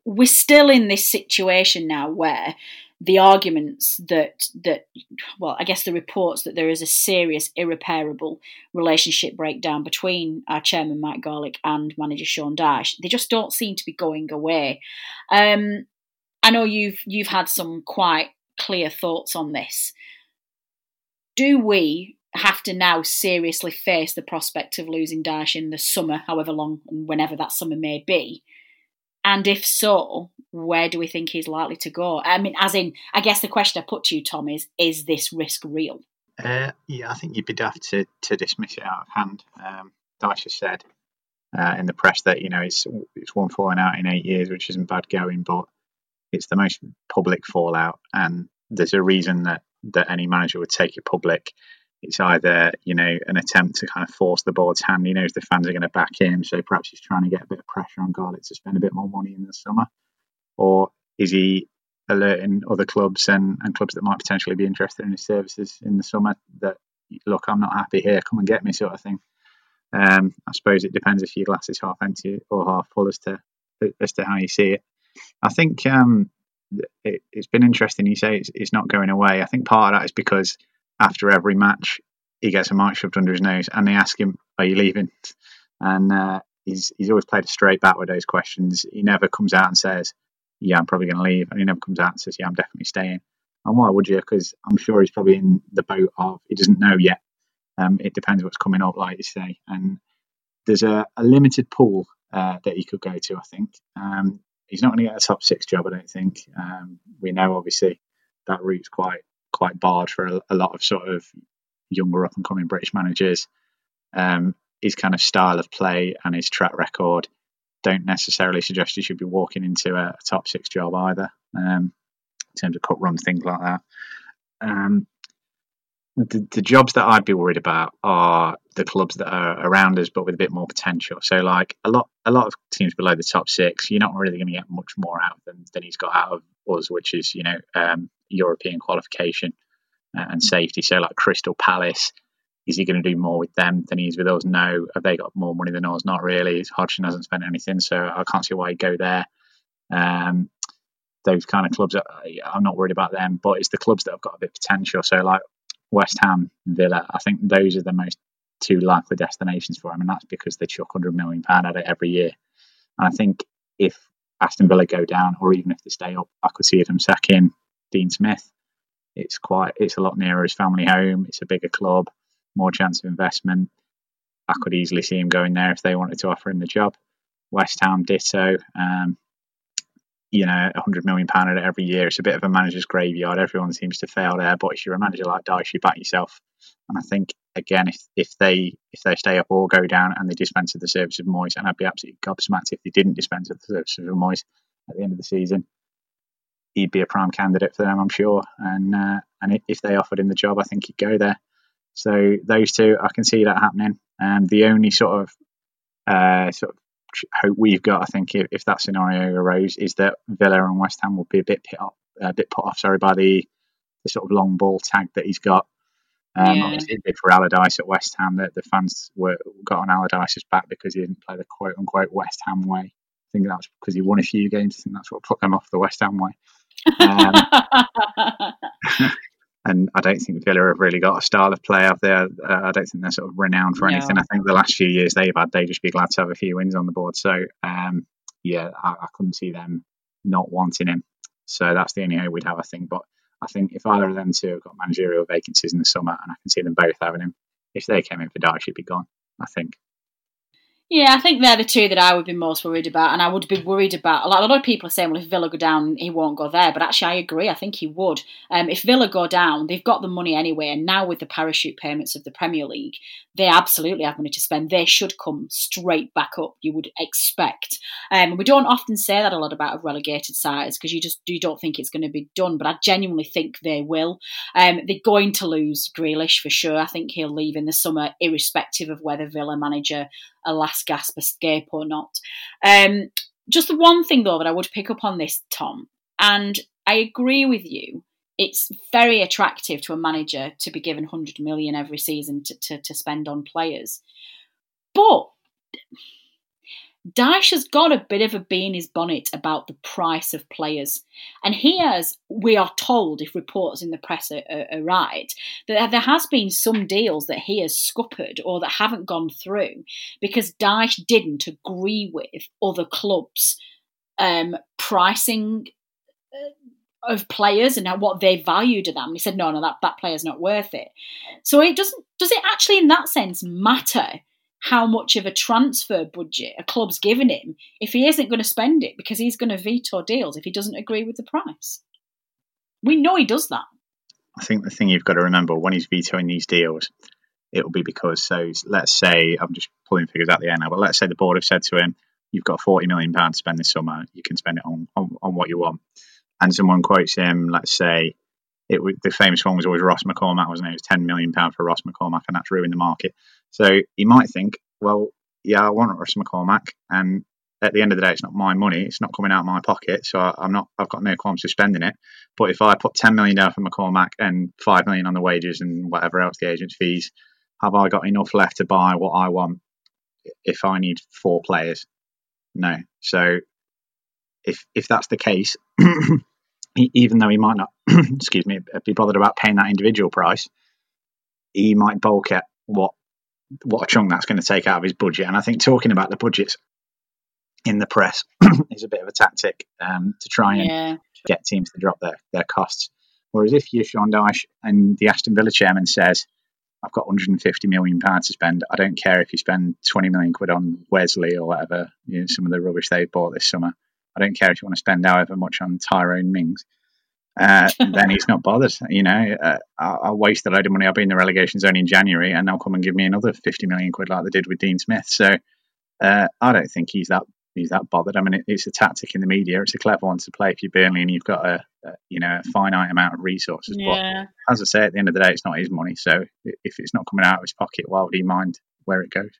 we're still in this situation now where the arguments that that well i guess the reports that there is a serious irreparable relationship breakdown between our chairman mike garlick and manager sean Dyche they just don't seem to be going away. Um, i know you've you've had some quite clear thoughts on this. Do we have to now seriously face the prospect of losing Dyche in the summer, however long and whenever that summer may be? And if so, where do we think he's likely to go? I mean, as in, I guess the question I put to you, Tom, is is this risk real? Uh, yeah, I think you'd be daft to, to dismiss it out of hand. Um, has said uh, in the press that you know it's it's one falling out in eight years, which isn't bad going, but it's the most public fallout, and there's a reason that that any manager would take it public it's either you know an attempt to kind of force the board's hand. He knows the fans are going to back him, so perhaps he's trying to get a bit of pressure on Garlick to spend a bit more money in the summer, or is he alerting other clubs and, and clubs that might potentially be interested in his services in the summer that look, I'm not happy here, come and get me, sort of thing. Um, I suppose it depends if your glass is half empty or half full as to as to how you see it. I think um, it, has been interesting. You say it's, it's not going away. I think part of that is because after every match, he gets a mic shoved under his nose, and they ask him, "Are you leaving?" And uh, he's he's always played a straight bat with those questions. He never comes out and says, "Yeah, I'm probably going to leave," and he never comes out and says, "Yeah, I'm definitely staying." And why would you? Because I'm sure he's probably in the boat of he doesn't know yet. Um, it depends what's coming up, like you say, and there's a, a limited pool uh, that he could go to. I think um, he's not going to get a top six job. I don't think. Um, we know obviously that route's quite quite barred for a, a lot of sort of younger up and coming British managers. Um, his kind of style of play and his track record don't necessarily suggest he should be walking into a, a top six job either, um, in terms of cut runs, things like that. Um, the, the, jobs that I'd be worried about are the clubs that are around us, but with a bit more potential. So, like a lot, a lot of teams below the top six, you're not really going to get much more out of them than he's got out of us, which is you know um, European qualification uh, and safety. So, like Crystal Palace, is he going to do more with them than he's with us? No. Have they got more money than us? Not really. Hodgson hasn't spent anything, so I can't see why he'd go there. Um, those kind of clubs, I'm not worried about them, but it's the clubs that have got a bit of potential. So, like West Ham, Villa, I think those are the most two likely destinations for him, and that's because they chuck hundred million pound at it every year. And I think if Aston Villa go down, or even if they stay up, I could see them sacking Dean Smith. It's quite, it's a lot nearer his family home. It's a bigger club, more chance of investment. I could easily see him going there if they wanted to offer him the job. West Ham, ditto. Um, you know, a hundred million pound at every year. It's a bit of a manager's graveyard. Everyone seems to fail there, but if you're a manager like Dyche, you back yourself. And I think again, if if they if they stay up or go down and they dispense of the service of Moyes, and I'd be absolutely gobsmacked if they didn't dispense of the service of Moyes at the end of the season, he'd be a prime candidate for them, I'm sure. And uh, and if they offered him the job, I think he'd go there. So those two, I can see that happening. And the only sort of uh, sort of hope we've got, I think, if, if, that scenario arose, is that Villa and West Ham will be a bit put off, a bit put off, sorry, by the the sort of long ball tag that he's got. Um, yeah. Obviously, did for Allardyce at West Ham. That the fans were got on Allardyce's back because he didn't play the quote unquote West Ham way. I think that was because he won a few games. I think that's what put them off the West Ham way. Um, and I don't think Villa have really got a style of play up there. Uh, I don't think they're sort of renowned for anything. No. I think the last few years they've had, they'd just be glad to have a few wins on the board. So um, yeah, I, I, couldn't see them not wanting him. So that's the only hope we'd have, I think. But I think if either of them two have got managerial vacancies in the summer, and I can see them both having him, if they came in for Dyche, he'd be gone. I think. Yeah, I think they're the two that I would be most worried about, and I would be worried about. A lot, a lot of people are saying, "Well, if Villa go down, he won't go there." But actually, I agree. I think he would. Um, if Villa go down, they've got the money anyway, and now with the parachute payments of the Premier League, they absolutely have money to spend. They should come straight back up. You would expect. Um, we don't often say that a lot about relegated sides because you just you don't think it's going to be done, but I genuinely think they will. Um, they're going to lose Grealish for sure. I think he'll leave in the summer, irrespective of whether Villa manager a last gasp escape or not. Um, just the one thing though that I would pick up on this, Tom, and I agree with you. It's very attractive to a manager to be given 100 million every season to, to, to spend on players. But Dyche has got a bit of a bee in his bonnet about the price of players. And he has, we are told, if reports in the press are, are, are, right, that there has been some deals that he has scuppered or that haven't gone through because Dyche didn't agree with other clubs' um, pricing of players and what they valued to them. He said, no, no, that, that player's not worth it. So it doesn't, does it actually in that sense matter how much of a transfer budget a club's given him if he isn't going to spend it because he's going to veto deals if he doesn't agree with the price. We know he does that. I think the thing you've got to remember when he's vetoing these deals, it will be because, so let's say, I'm just pulling figures out the air now, but let's say the board have said to him, you've got £40 million to spend this summer, you can spend it on, on, on what you want. And someone quotes him, let's say, it the famous one was always Ross McCormack, wasn't it? It was ten million pound for Ross McCormack, and that's ruined the market. So you might think, well, yeah, I want Ross McCormack, and at the end of the day, it's not my money; it's not coming out of my pocket, so I, am not. I've got no qualms of spending it. But if I put ten million down for McCormack and five million on the wages and whatever else the agent's fees, have I got enough left to buy what I want? If I need four players, no. So if if that's the case, even though he might not, excuse me, be bothered about paying that individual price, he might bulk at what what a chunk that's going to take out of his budget. And I think talking about the budgets in the press is a bit of a tactic um, to try and yeah. get teams to drop their, their costs. Whereas if you're Sean Dyche and the Aston Villa chairman says, I've got 150 million pounds to spend. I don't care if you spend 20 million quid on Wesley or whatever, you know, some of the rubbish they bought this summer. I don't care if you want to spend however much on Tyrone Mings. Uh, then he's not bothered. You know, uh, I'll, waste a load of money. I'll be in the relegation zone in January, and they'll come and give me another fifty million quid like they did with Dean Smith. So uh, I don't think he's that he's that bothered. I mean, it, it's a tactic in the media. It's a clever one to play if you're Burnley and you've got a, a you know a finite amount of resources. Yeah. But as I say, at the end of the day, it's not his money. So if it's not coming out of his pocket, why would he mind where it goes?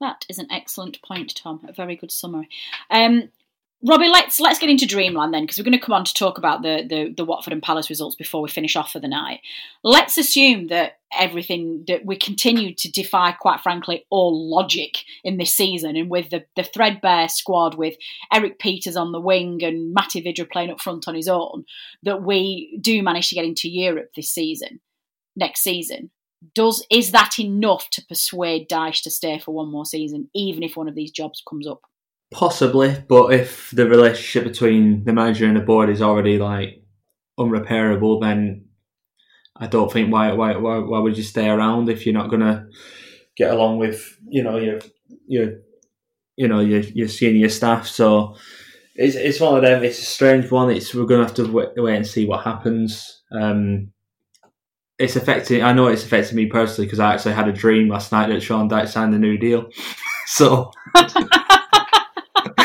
That is an excellent point, Tom. A very good summary. Um, Robbie, let's let's get into Dreamland then, because we're going to come on to talk about the, the the Watford and Palace results before we finish off for the night. Let's assume that everything that we continue to defy, quite frankly, all logic in this season, and with the the threadbare squad with Erik Pieters on the wing and Matej Vydra playing up front on his own, that we do manage to get into Europe this season, next season. Does is that enough to persuade Dyche to stay for one more season, even if one of these jobs comes up? Possibly, but if the relationship between the manager and the board is already like unrepairable, then I don't think why why why, why would you stay around if you're not gonna get along with you know your your you know your your senior staff. So it's it's one of them. It's a strange one. It's we're gonna have to wait, wait and see what happens. Um, it's affecting. I know it's affecting me personally because I actually had a dream last night that Sean Dyche signed a new deal. so.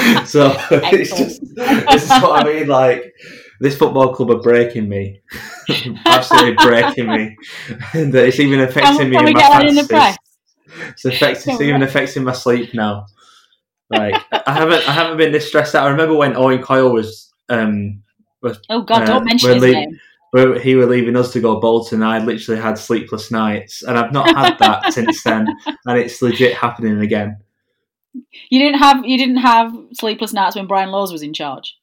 so it's just this is what I mean. Like this football club are breaking me, absolutely breaking me, and it's even affecting me in my fantasy. It's affecting, it's even affecting my sleep now. Like I haven't, I haven't been this stressed out. I remember when Owen Coyle was, um, was oh god, uh, don't mention his name. Where he were leaving us to go Bolton, I literally had sleepless nights, and I've not had that since then, and it's legit happening again. You didn't have you didn't have sleepless nights when Brian Laws was in charge,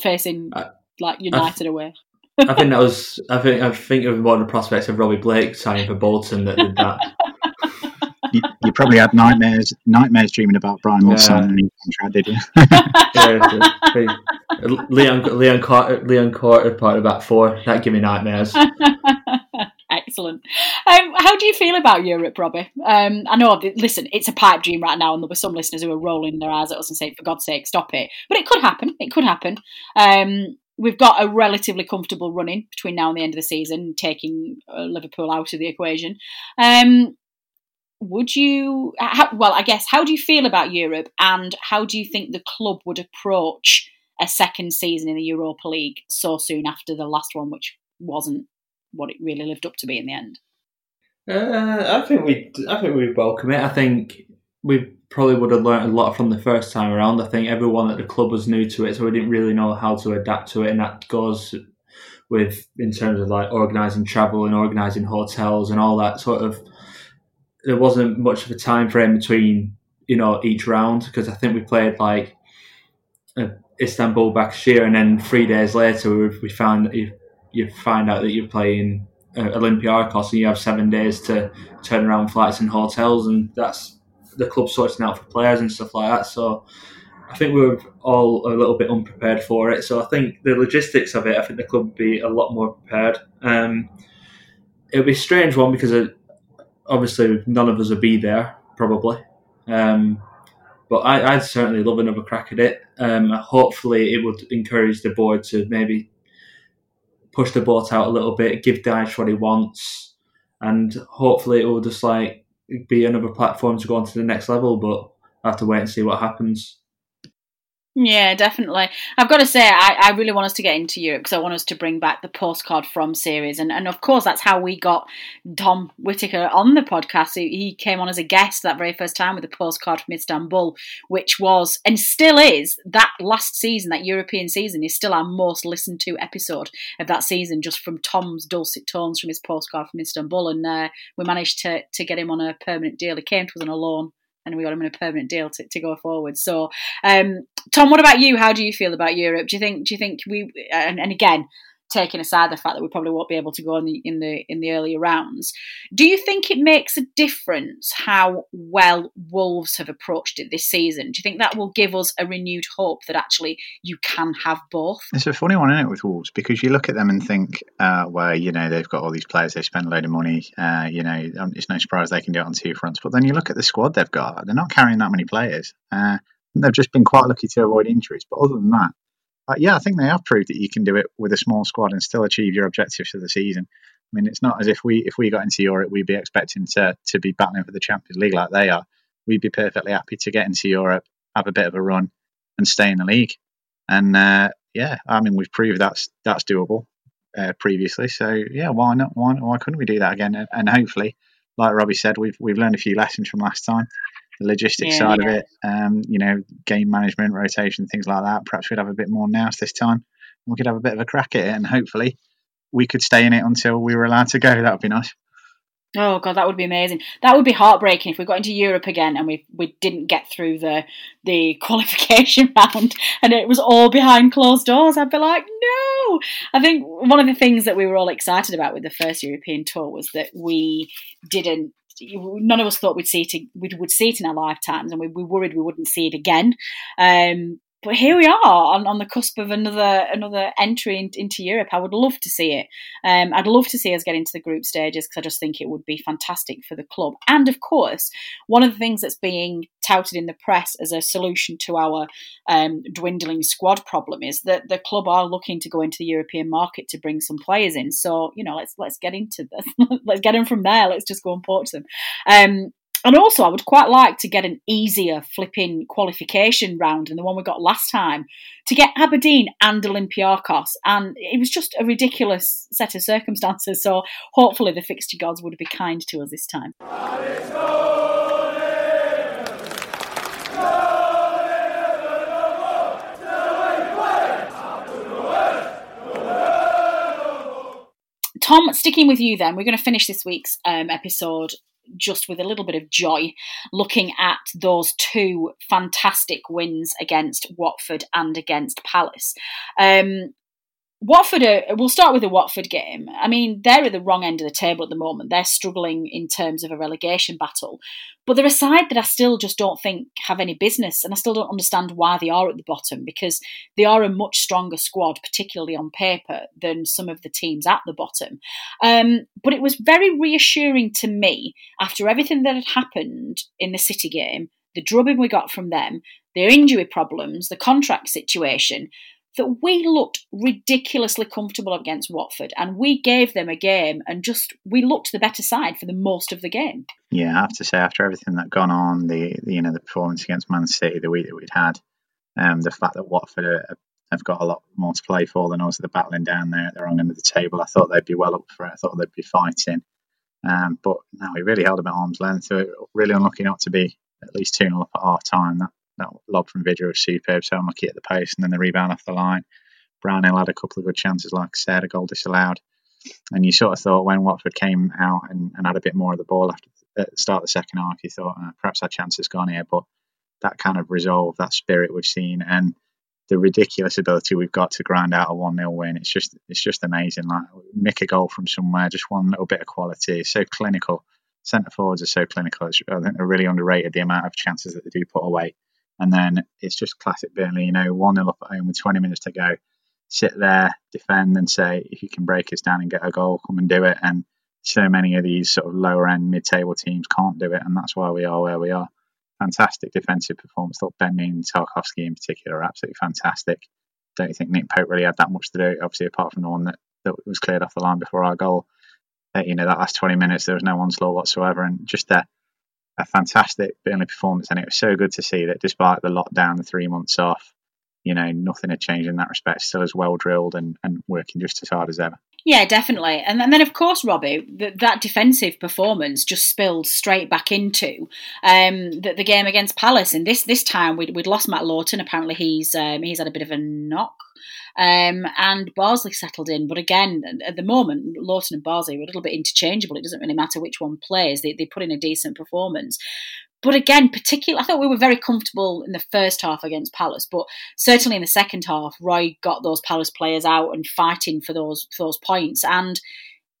facing I, like United I, away. I think that was. I think. I think it was one of the prospects of Robbie Blake signing for Bolton that did that. You, you, probably had nightmares, nightmares dreaming about Brian Laws yeah. signing a contract, did you? yeah, Leon, Leon Cort, Leon Cort part of back four. That gave me nightmares. Excellent. Um, how do you feel about Europe, Robbie? Um, I know, listen, it's a pipe dream right now, and there were some listeners who were rolling their eyes at us and saying, for God's sake, stop it. But it could happen. It could happen. Um, we've got a relatively comfortable running between now and the end of the season, taking uh, Liverpool out of the equation. Um, would you, how, well, I guess, how do you feel about Europe, and how do you think the club would approach a second season in the Europa League so soon after the last one, which wasn't what it really lived up to be in the end? Uh, I think we, I think we welcome it. I think we probably would have learned a lot from the first time around. I think everyone at the club was new to it, so we didn't really know how to adapt to it, and that goes with in terms of like organising travel and organising hotels and all that sort of. There wasn't much of a time frame between you know, each round because I think we played like Istanbul Başakşehir, and then three days later we, we found that you find out that you're playing uh, Olympiacos and you have seven days to turn around flights and hotels, and that's the club sorting out for players and stuff like that. So I think we were all a little bit unprepared for it. So I think the logistics of it, I think the club would be a lot more prepared. Um, it would be a strange one because it, obviously none of us would be there probably. Um, but I, would certainly love another crack at it. Um, hopefully, it would encourage the board to maybe push the boat out a little bit, give Dyche what he wants, and hopefully it will just like be another platform to go on to the next level. But I have to wait and see what happens. Yeah, definitely. I've got to say, I, I really want us to get into Europe because I want us to bring back the postcard from series, and and of course that's how we got Tom Whitaker on the podcast. He, he came on as a guest that very first time with a postcard from Istanbul, which was and still is that last season, that European season, is still our most listened to episode of that season, just from Tom's dulcet tones from his postcard from Istanbul, and uh, we managed to to get him on a permanent deal. He came to us on a loan and we got him in a permanent deal to, to go forward. So, um, Tom, what about you? How do you feel about Europe? Do you think do you think we and, and again taking aside the fact that we probably won't be able to go in the in the in the earlier rounds. Do you think it makes a difference how well Wolves have approached it this season? Do you think that will give us a renewed hope that actually you can have both? It's a funny one, isn't it, with Wolves because you look at them and think, uh, well, you know, they've got all these players, they spend a load of money, uh, you know, um, it's no surprise they can do it on two fronts. But then you look at the squad they've got; they're not carrying that many players. Uh, they've just been quite lucky to avoid injuries. But other than that, uh, yeah, I think they have proved that you can do it with a small squad and still achieve your objectives for the season. I mean, it's not as if we if we got into Europe, we'd be expecting to to be battling for the Champions League like they are. We'd be perfectly happy to get into Europe, have a bit of a run, and stay in the league. And uh, yeah, I mean, we've proved that's that's doable uh, previously. So yeah, why not? Why, why couldn't we do that again? And, and hopefully, like Robbie said, we've we've learned a few lessons from last time the logistics yeah, side yeah. of it, um, you know, game management, rotation, things like that. Perhaps we'd have a bit more nous this time. We could have a bit of a crack at it, and hopefully we could stay in it until we were allowed to go. That would be nice. Oh god, that would be amazing. That would be heartbreaking if we got into Europe again and we we didn't get through the the qualification round and it was all behind closed doors. I'd be like, no. I think one of the things that we were all excited about with the first European tour was that we didn't none of us thought we'd see it we would see it in our lifetimes, and we, we worried we wouldn't see it again. Um, but here we are on, on the cusp of another another entry in, into Europe. I would love to see it. Um, I'd love to see us get into the group stages because I just think it would be fantastic for the club. And of course, one of the things that's being touted in the press as a solution to our um, dwindling squad problem is that the club are looking to go into the European market to bring some players in. So you know, let's let's get into this. let's get them from there. Let's just go and poach them. Um, and also, I would quite like to get an easier flipping qualification round than the one we got last time to get Aberdeen and Olympiacos. And it was just a ridiculous set of circumstances. So hopefully, the fixture gods would be kind to us this time. Tom, sticking with you then, we're going to finish this week's um, episode just with a little bit of joy looking at those two fantastic wins against Watford and against Palace. Um, Watford, are, we'll start with the Watford game. I mean, they're at the wrong end of the table at the moment. They're struggling in terms of a relegation battle. But they're a side that I still just don't think have any business. And I still don't understand why they are at the bottom because they are a much stronger squad, particularly on paper, than some of the teams at the bottom. Um, but it was very reassuring to me after everything that had happened in the City game, the drubbing we got from them, their injury problems, the contract situation that we looked ridiculously comfortable against Watford and we gave them a game and just we looked the better side for the most of the game. Yeah, I have to say after everything that gone on, the, the you know the performance against Man City, the week that we'd had, um, the fact that Watford are, have got a lot more to play for than us, they're battling down there at the wrong end of the table. I thought they'd be well up for it. I thought they'd be fighting, um, but no, we really held them at arm's length. So really unlucky not to be at least two 0 up at half time. That that lob from Vydra was superb, so unlucky at the post, and then the rebound off the line. Brownhill had a couple of good chances, like I said, a goal disallowed. And you sort of thought when Watford came out and, and had a bit more of the ball after at the start of the second half, you thought uh, perhaps our chance has gone here. But that kind of resolve, that spirit we've seen, and the ridiculous ability we've got to grind out a one 0 win. It's just it's just amazing. Like nick a goal from somewhere, just one little bit of quality. So clinical. Centre forwards are so clinical. I think they're really underrated the amount of chances that they do put away. And then it's just classic Burnley. You know, one 0 up at home with 20 minutes to go. Sit there, defend, and say if you can break us down and get a goal, come and do it. And so many of these sort of lower end mid table teams can't do it, and that's why we are where we are fantastic defensive performance. Thought Ben and Tarkowski in particular absolutely fantastic. Don't think Nick Pope really had that much to do, obviously, apart from the one that, that was cleared off the line before our goal. Uh, you know, that last 20 minutes, there was no onslaught whatsoever. And just a, a fantastic Burnley performance. And it was so good to see that despite the lockdown, the three months off, you know, nothing had changed in that respect. Still as well drilled and, and working just as hard as ever. Yeah, definitely. And, and then, of course, Robbie, that defensive performance just spilled straight back into um, the, the, game against Palace. And this this time we'd, we'd lost Matt Lowton. Apparently, he's um, he's had a bit of a knock. Um, and Bardsley settled in. But again, at the moment, Lawton and Bardsley are a little bit interchangeable. It doesn't really matter which one plays. They, they put in a decent performance. But again, particularly, I thought we were very comfortable in the first half against Palace, but certainly in the second half, Roy got those Palace players out and fighting for those for those points. And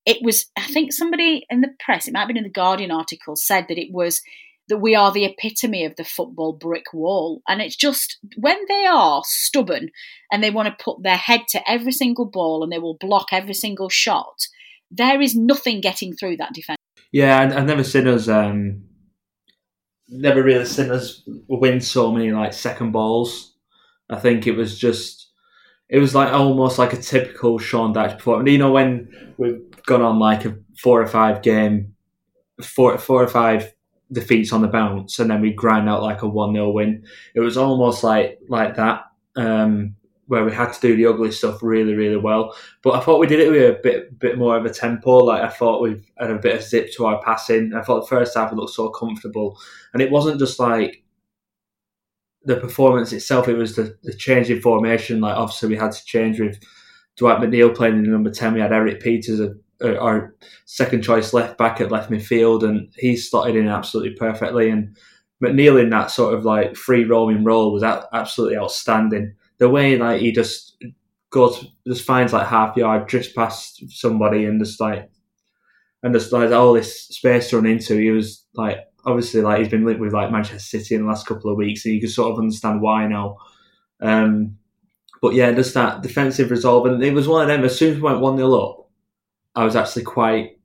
it was, I think, somebody in the press, it might have been in the Guardian article, said that it was that we are the epitome of the football brick wall. And it's just when they are stubborn and they want to put their head to every single ball and they will block every single shot, there is nothing getting through that defence. Yeah, I've never seen us um, never really seen us win so many like second balls. I think it was just it was like almost like a typical Sean Dyche performance. You know when we've gone on like a four or five game, four four or five defeats on the bounce, and then we grind out like a one 0 win. It was almost like like that. Um, where we had to do the ugly stuff really, really well. But I thought we did it with a bit, bit more of a tempo. Like I thought we had a bit of zip to our passing. I thought the first half it looked so comfortable, and it wasn't just like the performance itself. It was the, the change in formation. Like obviously we had to change with Dwight McNeil playing in number ten. We had Erik Pieters, our second choice left back at left midfield, and he slotted in absolutely perfectly. And McNeil in that sort of like free roaming role was absolutely outstanding the way like he just goes, just finds like half yard, drifts past somebody, and just like, and just like all this space to run into. He was like, obviously, like he's been linked with like Manchester City in the last couple of weeks, and you can sort of understand why now. Um, but yeah, just that defensive resolve, and it was one of them. As soon as we went one 0 up, I was actually quite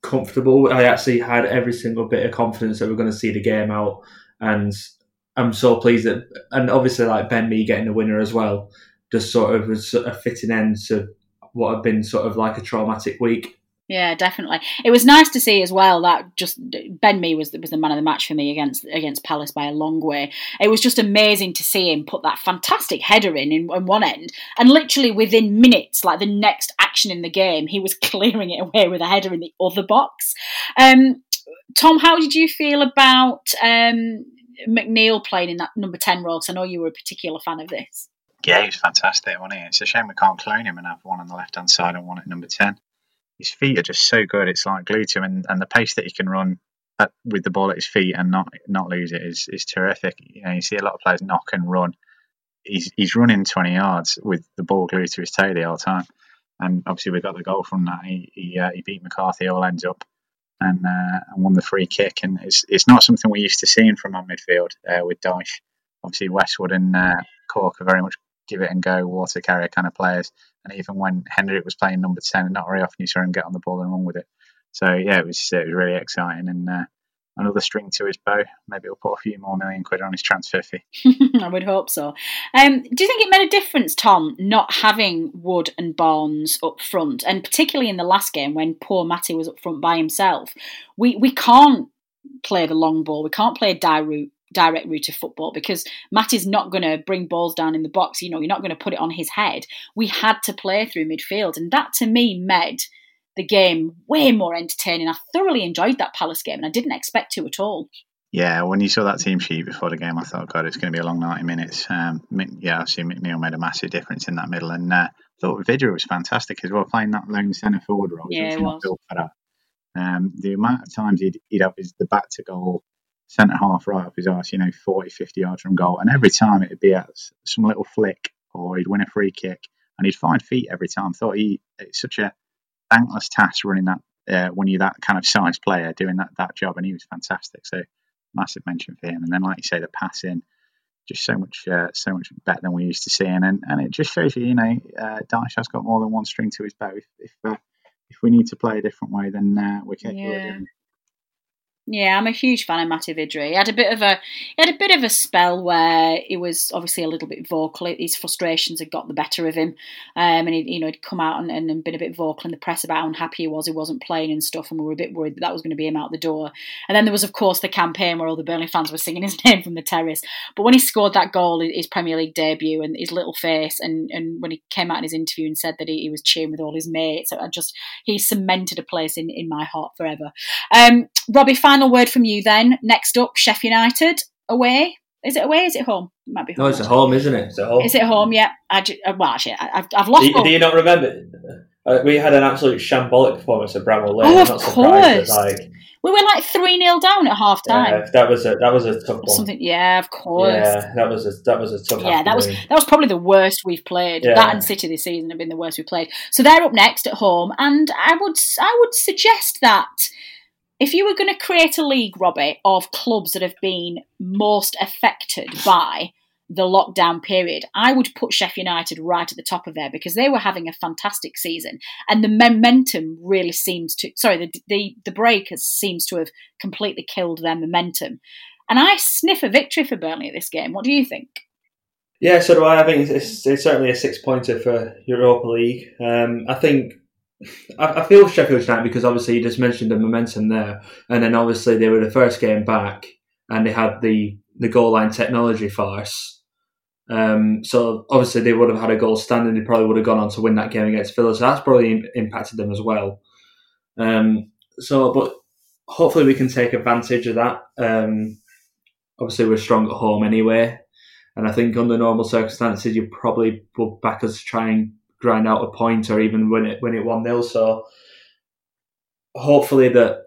comfortable. I actually had every single bit of confidence that we're going to see the game out, and I'm so pleased that, and obviously like Ben Mee getting the winner as well, just sort of was a fitting end to what had been sort of like a traumatic week. Yeah, definitely. It was nice to see as well that just Ben Mee was was the man of the match for me against against Palace by a long way. It was just amazing to see him put that fantastic header in, in in one end, and literally within minutes, like the next action in the game, he was clearing it away with a header in the other box. Um, Tom, how did you feel about um, McNeil playing in that number 10 role? Because I know you were a particular fan of this. Yeah, he was fantastic, wasn't he? It's a shame we can't clone him and have one on the left hand side and one at number 10. His feet are just so good, it's like glued to him, and, and the pace that he can run at, with the ball at his feet and not not lose it is, is terrific. You know, you see a lot of players knock and run. He's, he's running 20 yards with the ball glued to his toe the whole time. And obviously, we got the goal from that. He, he, uh, he beat McCarthy all ends up and, uh, and won the free kick. And it's, it's not something we're used to seeing from our midfield uh, with Dyche. Obviously, Westwood and uh, Cork are very much give it and go water carrier kind of players. And even when Hendrick was playing number 10, not very often you saw him get on the ball and run with it. So, yeah, it was, it was really exciting. And uh, another string to his bow. Maybe he'll put a few more million quid on his transfer fee. I would hope so. Um, do you think it made a difference, Tom, not having Wood and Barnes up front, and particularly in the last game when poor Matty was up front by himself? We we can't play the long ball. We can't play a direct direct route of football because Matty's not going to bring balls down in the box. You know, you're not going to put it on his head. We had to play through midfield, and that to me made the game way more entertaining. I thoroughly enjoyed that Palace game, and I didn't expect to at all. Yeah, when you saw that team sheet before the game, I thought, God, it's going to be a long 90 minutes. Um, yeah, obviously McNeil made a massive difference in that middle, and uh, thought Vydra was fantastic as well, playing that lone centre forward role. Yeah, it was. Um, the amount of times he'd, he'd have his the back to goal centre half right up his arse, you know, 40, 50 yards from goal. And every time it'd be at some little flick or he'd win a free kick and he'd find feet every time. Thought he it's such a thankless task running that uh, when you're that kind of size player doing that that job, and he was fantastic. So massive mention for him. And then, like you say, the passing just so much uh, so much better than we used to see, and and it just shows you, you know, uh, Dyche has got more than one string to his bow. If if, uh, if we need to play a different way, then uh, we're capable yeah. of doing. Yeah, I'm a huge fan of Matej Vydra. He had a bit of a he had a bit of a spell where he was obviously a little bit vocal. His frustrations had got the better of him, um, and he you know he'd come out and, and been a bit vocal in the press about how unhappy he was. He wasn't playing and stuff, and we were a bit worried that that was going to be him out the door. And then there was of course the campaign where all the Burnley fans were singing his name from the terrace. But when he scored that goal, his Premier League debut, and his little face, and and when he came out in his interview and said that he, he was cheering with all his mates, I just he cemented a place in in my heart forever. Um, Robbie, final word from you then. Next up, Sheffield United away. Is it away? Is it home? It might be home. No, it's at home, isn't it? It's at home. Is it home? Yeah. I ju- uh, well, actually, I, have I've lost. Do, do, you not remember? Uh, we had an absolute shambolic performance at Bramall Lane. Oh, of course. Like, we were like three 0 down at half time. Yeah, that was a that was a tough one. Something, yeah, of course. Yeah, that was a that was a tough. Yeah, that was that was probably the worst we've played. Yeah. That and City this season have been the worst we've played. So they're up next at home, and I would I would suggest that if you were going to create a league, Robbie, of clubs that have been most affected by the lockdown period, I would put Sheffield United right at the top of there because they were having a fantastic season, and the momentum really seems to. Sorry, the the, the break has, seems to have completely killed their momentum. And I sniff a victory for Burnley at this game. What do you think? Yeah, so do I. I think it's, it's certainly a six pointer for Europa League. Um, I think I, I feel Sheffield United because obviously you just mentioned the momentum there, and then obviously they were the first game back, and they had the the goal line technology farce. Um, so obviously they would have had a goal standing. They probably would have gone on to win that game against Villa. So that's probably impacted them as well. Um, so, but hopefully we can take advantage of that. Um, obviously we're strong at home anyway, and I think under normal circumstances you probably will back us to try and grind out a point or even win it win it one 0 So hopefully that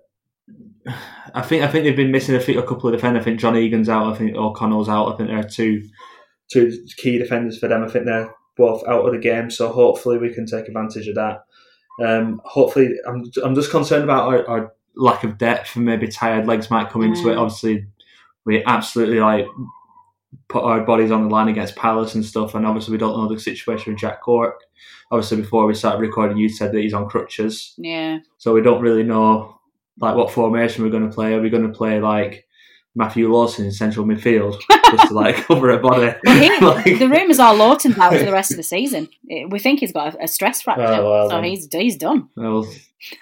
I think I think they've been missing a, few, a couple of defenders. I think John Egan's out. I think O'Connell's out. I think there are two two key defenders for them. I think they're both out of the game. So hopefully we can take advantage of that. Um, hopefully, I'm I'm just concerned about our, our, lack of depth and maybe tired legs might come into mm. it. Obviously, we absolutely like put our bodies on the line against Palace and stuff. And obviously, we don't know the situation with Jack Cork. Obviously, before we started recording, you said that he's on crutches. Yeah. So we don't really know like what formation we're going to play. Are we going to play like Matthew Lowton in central midfield just to like cover a body? Well, he, like, the rumours are Lowton's out for the rest of the season. We think he's got a, a stress fracture, oh, well, so he's he's done. Well,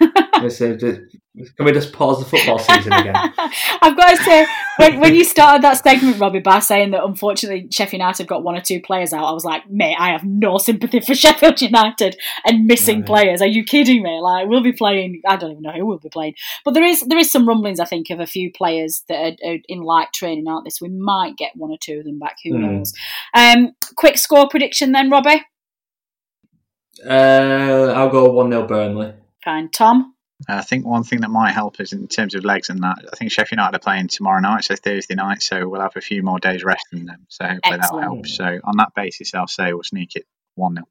can we just pause the football season again? I've got to say, when, when you started that segment, Robbie, by saying that unfortunately Sheffield United have got one or two players out, I was like, mate, I have no sympathy for Sheffield United and missing right. players. Are you kidding me? Like, we'll be playing. I don't even know who we'll be playing, but there is there is some rumblings, I think, of a few players that are, are in light training, aren't they? So we might get one or two of them back. Who mm. knows? Um, quick score prediction then, Robbie. Uh, I'll go one 0 Burnley. Fine, Tom. I think one thing that might help is in terms of legs and that. I think Sheffield United are playing tomorrow night, so Thursday night, so we'll have a few more days rest than them. So hopefully that'll help. So on that basis, I'll say we'll sneak it one 0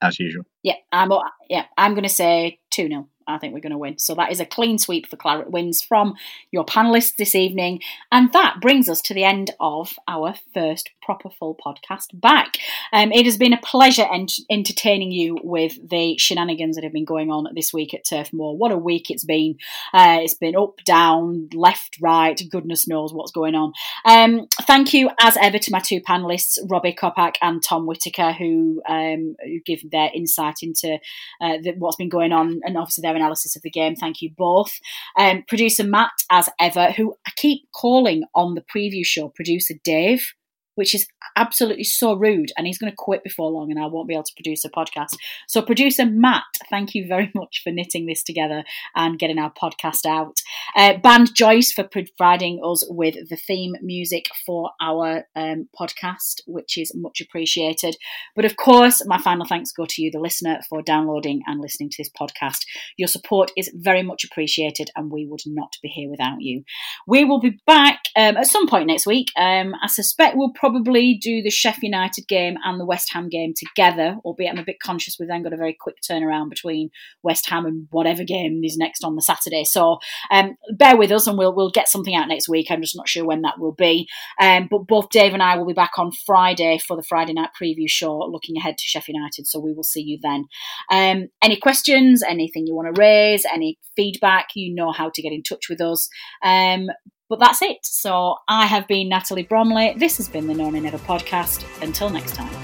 as usual. Yeah, I'm. Yeah, I'm going to say two 0 I think we're going to win. So that is a clean sweep for Claret Wins from your panelists this evening. And that brings us to the end of our first proper full podcast back. Um, it has been a pleasure ent- entertaining you with the shenanigans that have been going on this week at Turf Moor. What a week it's been. Uh, it's been up, down, left, right, goodness knows what's going on. Um, thank you, as ever, to my two panelists, Robbie Kopak and Tom Whitaker, who, um, who give their insight into uh, the, what's been going on and obviously their analysis of the game. Thank you both. Um, producer Matt, as ever, who I keep calling on the preview show, producer Dave which is absolutely so rude. And he's going to quit before long, and I won't be able to produce a podcast. So, producer Matt, thank you very much for knitting this together and getting our podcast out. Uh, Band Joyce for providing us with the theme music for our um, podcast, which is much appreciated. But of course, my final thanks go to you, the listener, for downloading and listening to this podcast. Your support is very much appreciated, and we would not be here without you. We will be back um, at some point next week. Um, I suspect we'll probably do the Sheffield United game and the West Ham game together, albeit I'm a bit conscious we've then got a very quick turnaround between West Ham and whatever game is next on the Saturday. So um, bear with us and we'll we'll get something out next week. I'm just not sure when that will be. Um, but both Dave and I will be back on Friday for the Friday night preview show, looking ahead to Sheffield United. So we will see you then. Um, any questions, anything you want to raise, any feedback, you know how to get in touch with us. But that's it. So I have been Natalie Bromley. This has been the No Nay Never podcast. Until next time.